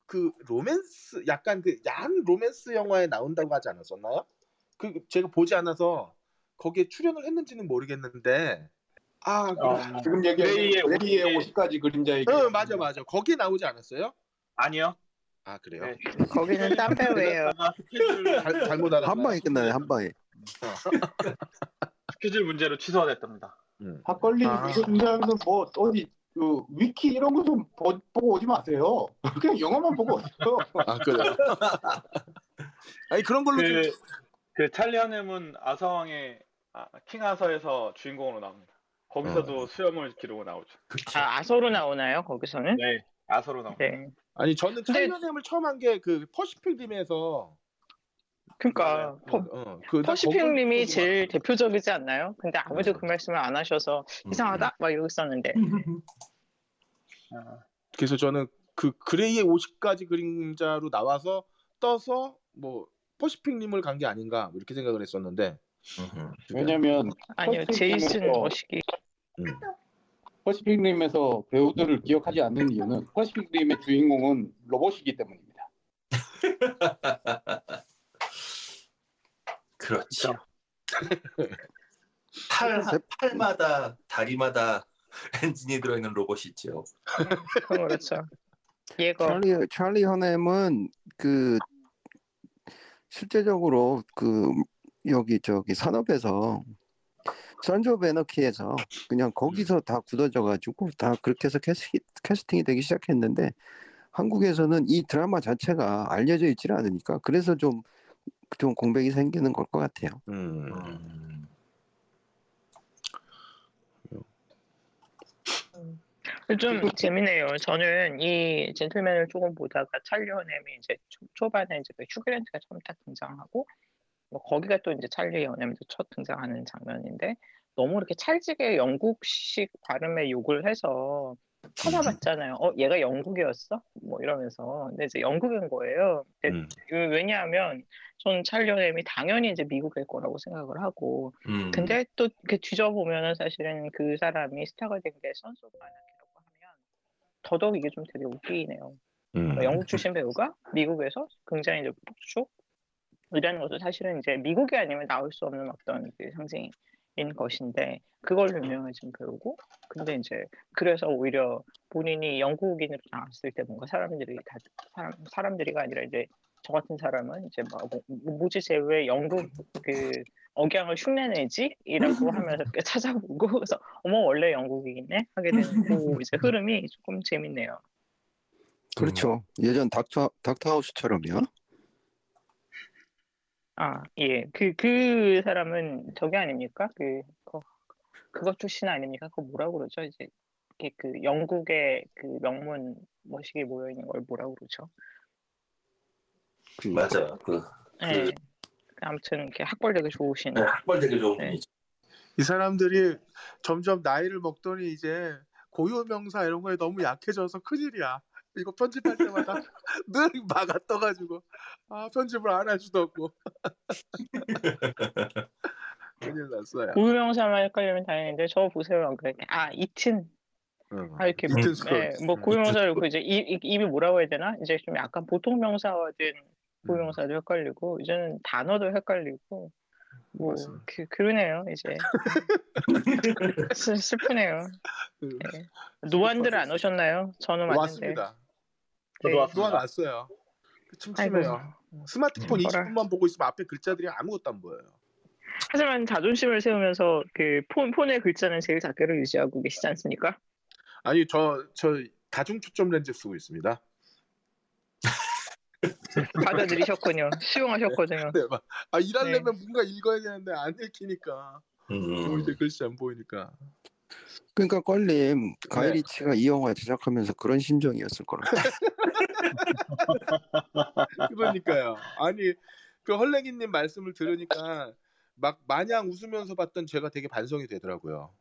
그 로맨스 약간 그 야한 로맨스 영화에 나온다고 하지 않았었나요? 그 제가 보지 않아서 거기에 출연을 했는지는 모르겠는데 아, 그, 어, 지금 얘기하는 레이의 레이의 50 50가지 그림자 얘기. 어, 맞아 맞아 거기에 나오지 않았어요? 아니요. 아 그래요? 네. 거기는 딴 배우예요. 스케줄, 잘, 잘못 알았나? 한 방에 끝나네 한 방에. 스케줄 문제로 취소가 됐답니다. 음. 핫걸리 아. 이동장은 뭐 어디 그 위키 이런 거 좀 보고 오지 마세요. 그냥 영화만 보고 오세요. 아 그래요? 아니 그런 걸로 좀 그, 그 찰리 하넴은 아사왕의 아, 킹 아서에서 주인공으로 나옵니다. 거기서도 수염을 기르고 나오죠. 그쵸. 아, 아서로 나오나요? 거기서는? 네, 아서로 나옵니다. 네. 아니 저는 근데- 찰리 허넴을 처음 한 게 그 퍼시픽림에서 그러니까 어, 퍼, 어, 그 퍼시픽님이 제일 대표적이지 않나요? 근데 아무도 네. 그 말씀을 안 하셔서 음. 이상하다 막 이러고 있었는데 아, 그래서 저는 그 그레이의 50가지 그림자로 나와서 떠서 뭐 퍼시픽님을 간 게 아닌가 뭐 이렇게 생각을 했었는데 음. 왜냐면 아니요 제이슨 머시기 음. 퍼시픽림에서 배우들을 기억하지 않는 이유는 퍼시픽림의 주인공은 로봇이기 때문입니다. 그렇죠. 팔, 팔마다 다리마다 엔진이 들어있는 로봇이 있죠. 그렇죠. 얘가 찰리 찰리 허넴은 그 실제적으로 그 여기 저기 산업에서 선조 베너키에서 그냥 거기서 다 굳어져 가지고 다 그렇게 해서 캐스팅, 캐스팅이 되기 시작했는데 한국에서는 이 드라마 자체가 알려져 있지는 않으니까 그래서 좀좀 공백이 생기는 걸 것 같아요. 음. 음. 좀 재미네요. 저는 이 젠틀맨을 조금 보다가 찰리 허넴이 이제 초, 초반에 이제 그 휴 그랜트가 처음 딱 등장하고 뭐 거기가 또 이제 찰리 허넴도 첫 등장하는 장면인데 너무 이렇게 찰지게 영국식 발음에 욕을 해서 찾아봤잖아요. 어, 얘가 영국이었어? 뭐 이러면서. 근데 이제 영국인 거예요. 근데 음. 그 왜냐하면 전 찰리 허넴이 당연히 이제 미국일 거라고 생각을 하고 음. 근데 또 이렇게 뒤져보면은 사실은 그 사람이 스타가 된 게 Sons of Anarchy라고 하면 더더욱 이게 좀 되게 웃기네요. 음. 그러니까 영국 출신 배우가 미국에서 굉장히 이제 폭축이라는 것도 사실은 이제 미국이 아니면 나올 수 없는 어떤 그 상징인 것인데 그걸로 유명해진 배우고 근데 이제 그래서 오히려 본인이 영국인으로 나왔을 때 뭔가 사람들이 다 사람 사람들이가 아니라 이제 저 같은 사람은 이제 뭐, 뭐 쟤왜 영국 그 억양을 흉내내지? 이라고 하면서 찾아보고 그래서 어머 원래 영국이네 하게 되는 그 이제 흐름이 조금 재밌네요. 그렇죠. 예전 닥터 닥터 하우스처럼요. 아, 예. 그, 그 사람은 저게 아닙니까? 그, 그, 그거 출신 아닙니까? 그거 뭐라고 그러죠? 이제, 이렇게 그 영국의 그 명문 머시기 모여있는 걸 뭐라고 그러죠? 그 맞아. 그 예. 아무튼, 이렇게 학벌 되게 좋으신. 네, 학벌 되게 좋은 네. 분이죠. 이 사람들이 점점 나이를 먹더니 이제 고유명사 이런 거에 너무 약해져서 큰일이야. 이거 편집할 때마다 늘 막아 떠가지고 아 편집을 안 해주더고 큰일 났어요. 고유명사만 헷갈리면 다행인데, 저 보세요. 그렇게. 아, 이튼. 응. 아, 이렇게. 뭐, 이튼 예, 스컬. 뭐, 응. 고유명사를 그 이제 입, 입- 입이 뭐라고 해야 되나? 이제 좀 약간 보통 명사화된 고유명사도 헷갈리고, 이제는 단어도 헷갈리고, 뭐 맞습니다. 그, 그러네요 이제 슬, 슬프네요. 그, 네. 노안들 안 오셨나요? 저는 왔는데. 왔습니다. 저도 네. 왔습니다. 또한 왔어요. 침침해요. 스마트폰 음, 뭐라. 20분만 보고 있으면 앞에 글자들이 아무것도 안 보여요. 하지만 자존심을 세우면서 그 폰, 폰의 글자는 제일 작게로 유지하고 계시지 않습니까? 아니 저 저 다중 초점 렌즈 쓰고 있습니다. 받아들이셨군요. 수용하셨거든요. 네, 막, 아 일하려면 네. 뭔가 읽어야 되는데 안 읽히니까 음. 뭐 이제 글씨 안 보이니까. 그러니까 껄림 네. 가이리치가 이 영화 제작하면서 그런 심정이었을 거라. 그러니까요. 아니 그 헐레기님 말씀을 들으니까 막 마냥 웃으면서 봤던 제가 되게 반성이 되더라고요.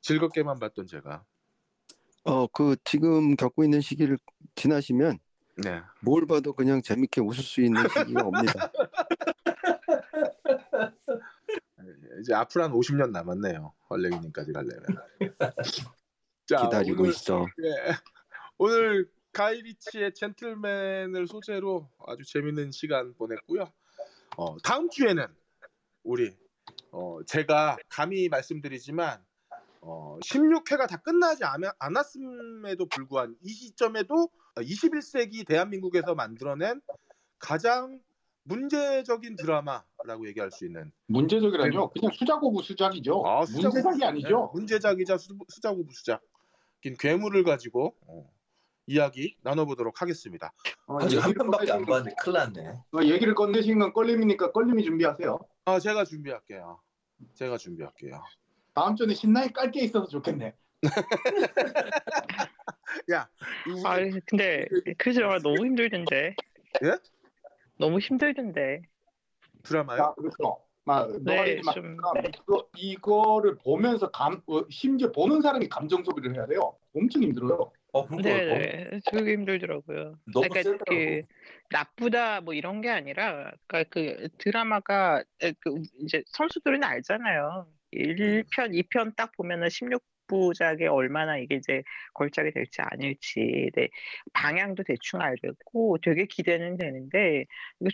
즐겁게만 봤던 제가. 어, 그 지금 겪고 있는 시기를 지나시면 네. 뭘 봐도 그냥 재밌게 웃을 수 있는 시기가 옵니다. 이제 앞으로 한 50년 남았네요. 헐레기님까지 가려면. 자, 기다리고 오늘, 있어. 예. 오늘 가이리치의 젠틀맨을 소재로 아주 재밌는 시간 보냈고요. 어, 다음 주에는 우리 어, 제가 감히 말씀드리지만 어, 16회가 다 끝나지 않, 않았음에도 불구한 이 시점에도 21세기 대한민국에서 만들어낸 가장 문제적인 드라마라고 얘기할 수 있는 문제적이라뇨? 그냥 수작오브 수작이죠. 아, 수작오브 문제작이 네, 아니죠. 문제작이자 수, 수작오브 수작인 괴물을 가지고 어, 이야기 나눠보도록 하겠습니다. 어, 아직 한 편밖에 안 꺼내신- 봤는데 큰일 났네. 어, 얘기를 건네신 건 껄림이니까 껄림이 준비하세요. 아 제가 준비할게요. 제가 준비할게요. 다음 주에 신나게 깔 게 있어서 좋겠네. 야, 이 우리 아 근데 그 영화 너무 힘들던데. 예? 너무 힘들던데. 드라마요? 아, 그렇죠. 막 네, 좀- 이거 이거를 보면서 감 어, 심지어 보는 사람이 감정 소비를 해야 돼요. 엄청 힘들어요. 어, 그러니까 네네. 되게 힘들더라고요. 너무 그러니까 세더라고. 그 나쁘다 뭐 이런 게 아니라 그러니까 그 드라마가 에, 그 이제 선수들은 알잖아요. 1편, 2편 딱 보면은 16 부작에 얼마나 이게 이제 걸작이 될지 아닐지 네, 방향도 대충 알겠고 되게 기대는 되는데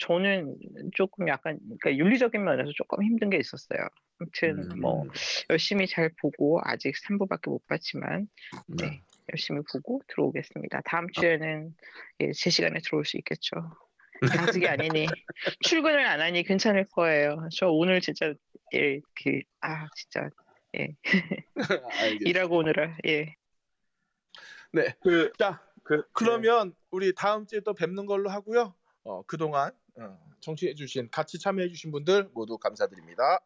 저는 조금 약간 그러니까 윤리적인 면에서 조금 힘든 게 있었어요. 아무튼 음, 뭐 열심히 잘 보고 아직 3부밖에 못 봤지만 네. 네. 열심히 보고 들어오겠습니다. 다음 주에는 예, 제 시간에 들어올 수 있겠죠. 당직이 아니니 출근을 안 하니 괜찮을 거예요. 저 오늘 진짜 예, 그, 아 진짜 알겠습니다. 일하고 오느라 예. 네. 그, 자, 그 그러면 우리 다음 주에 또 뵙는 걸로 하고요. 어, 그동안 어, 청취해주신 같이 참여해주신 분들 모두 감사드립니다.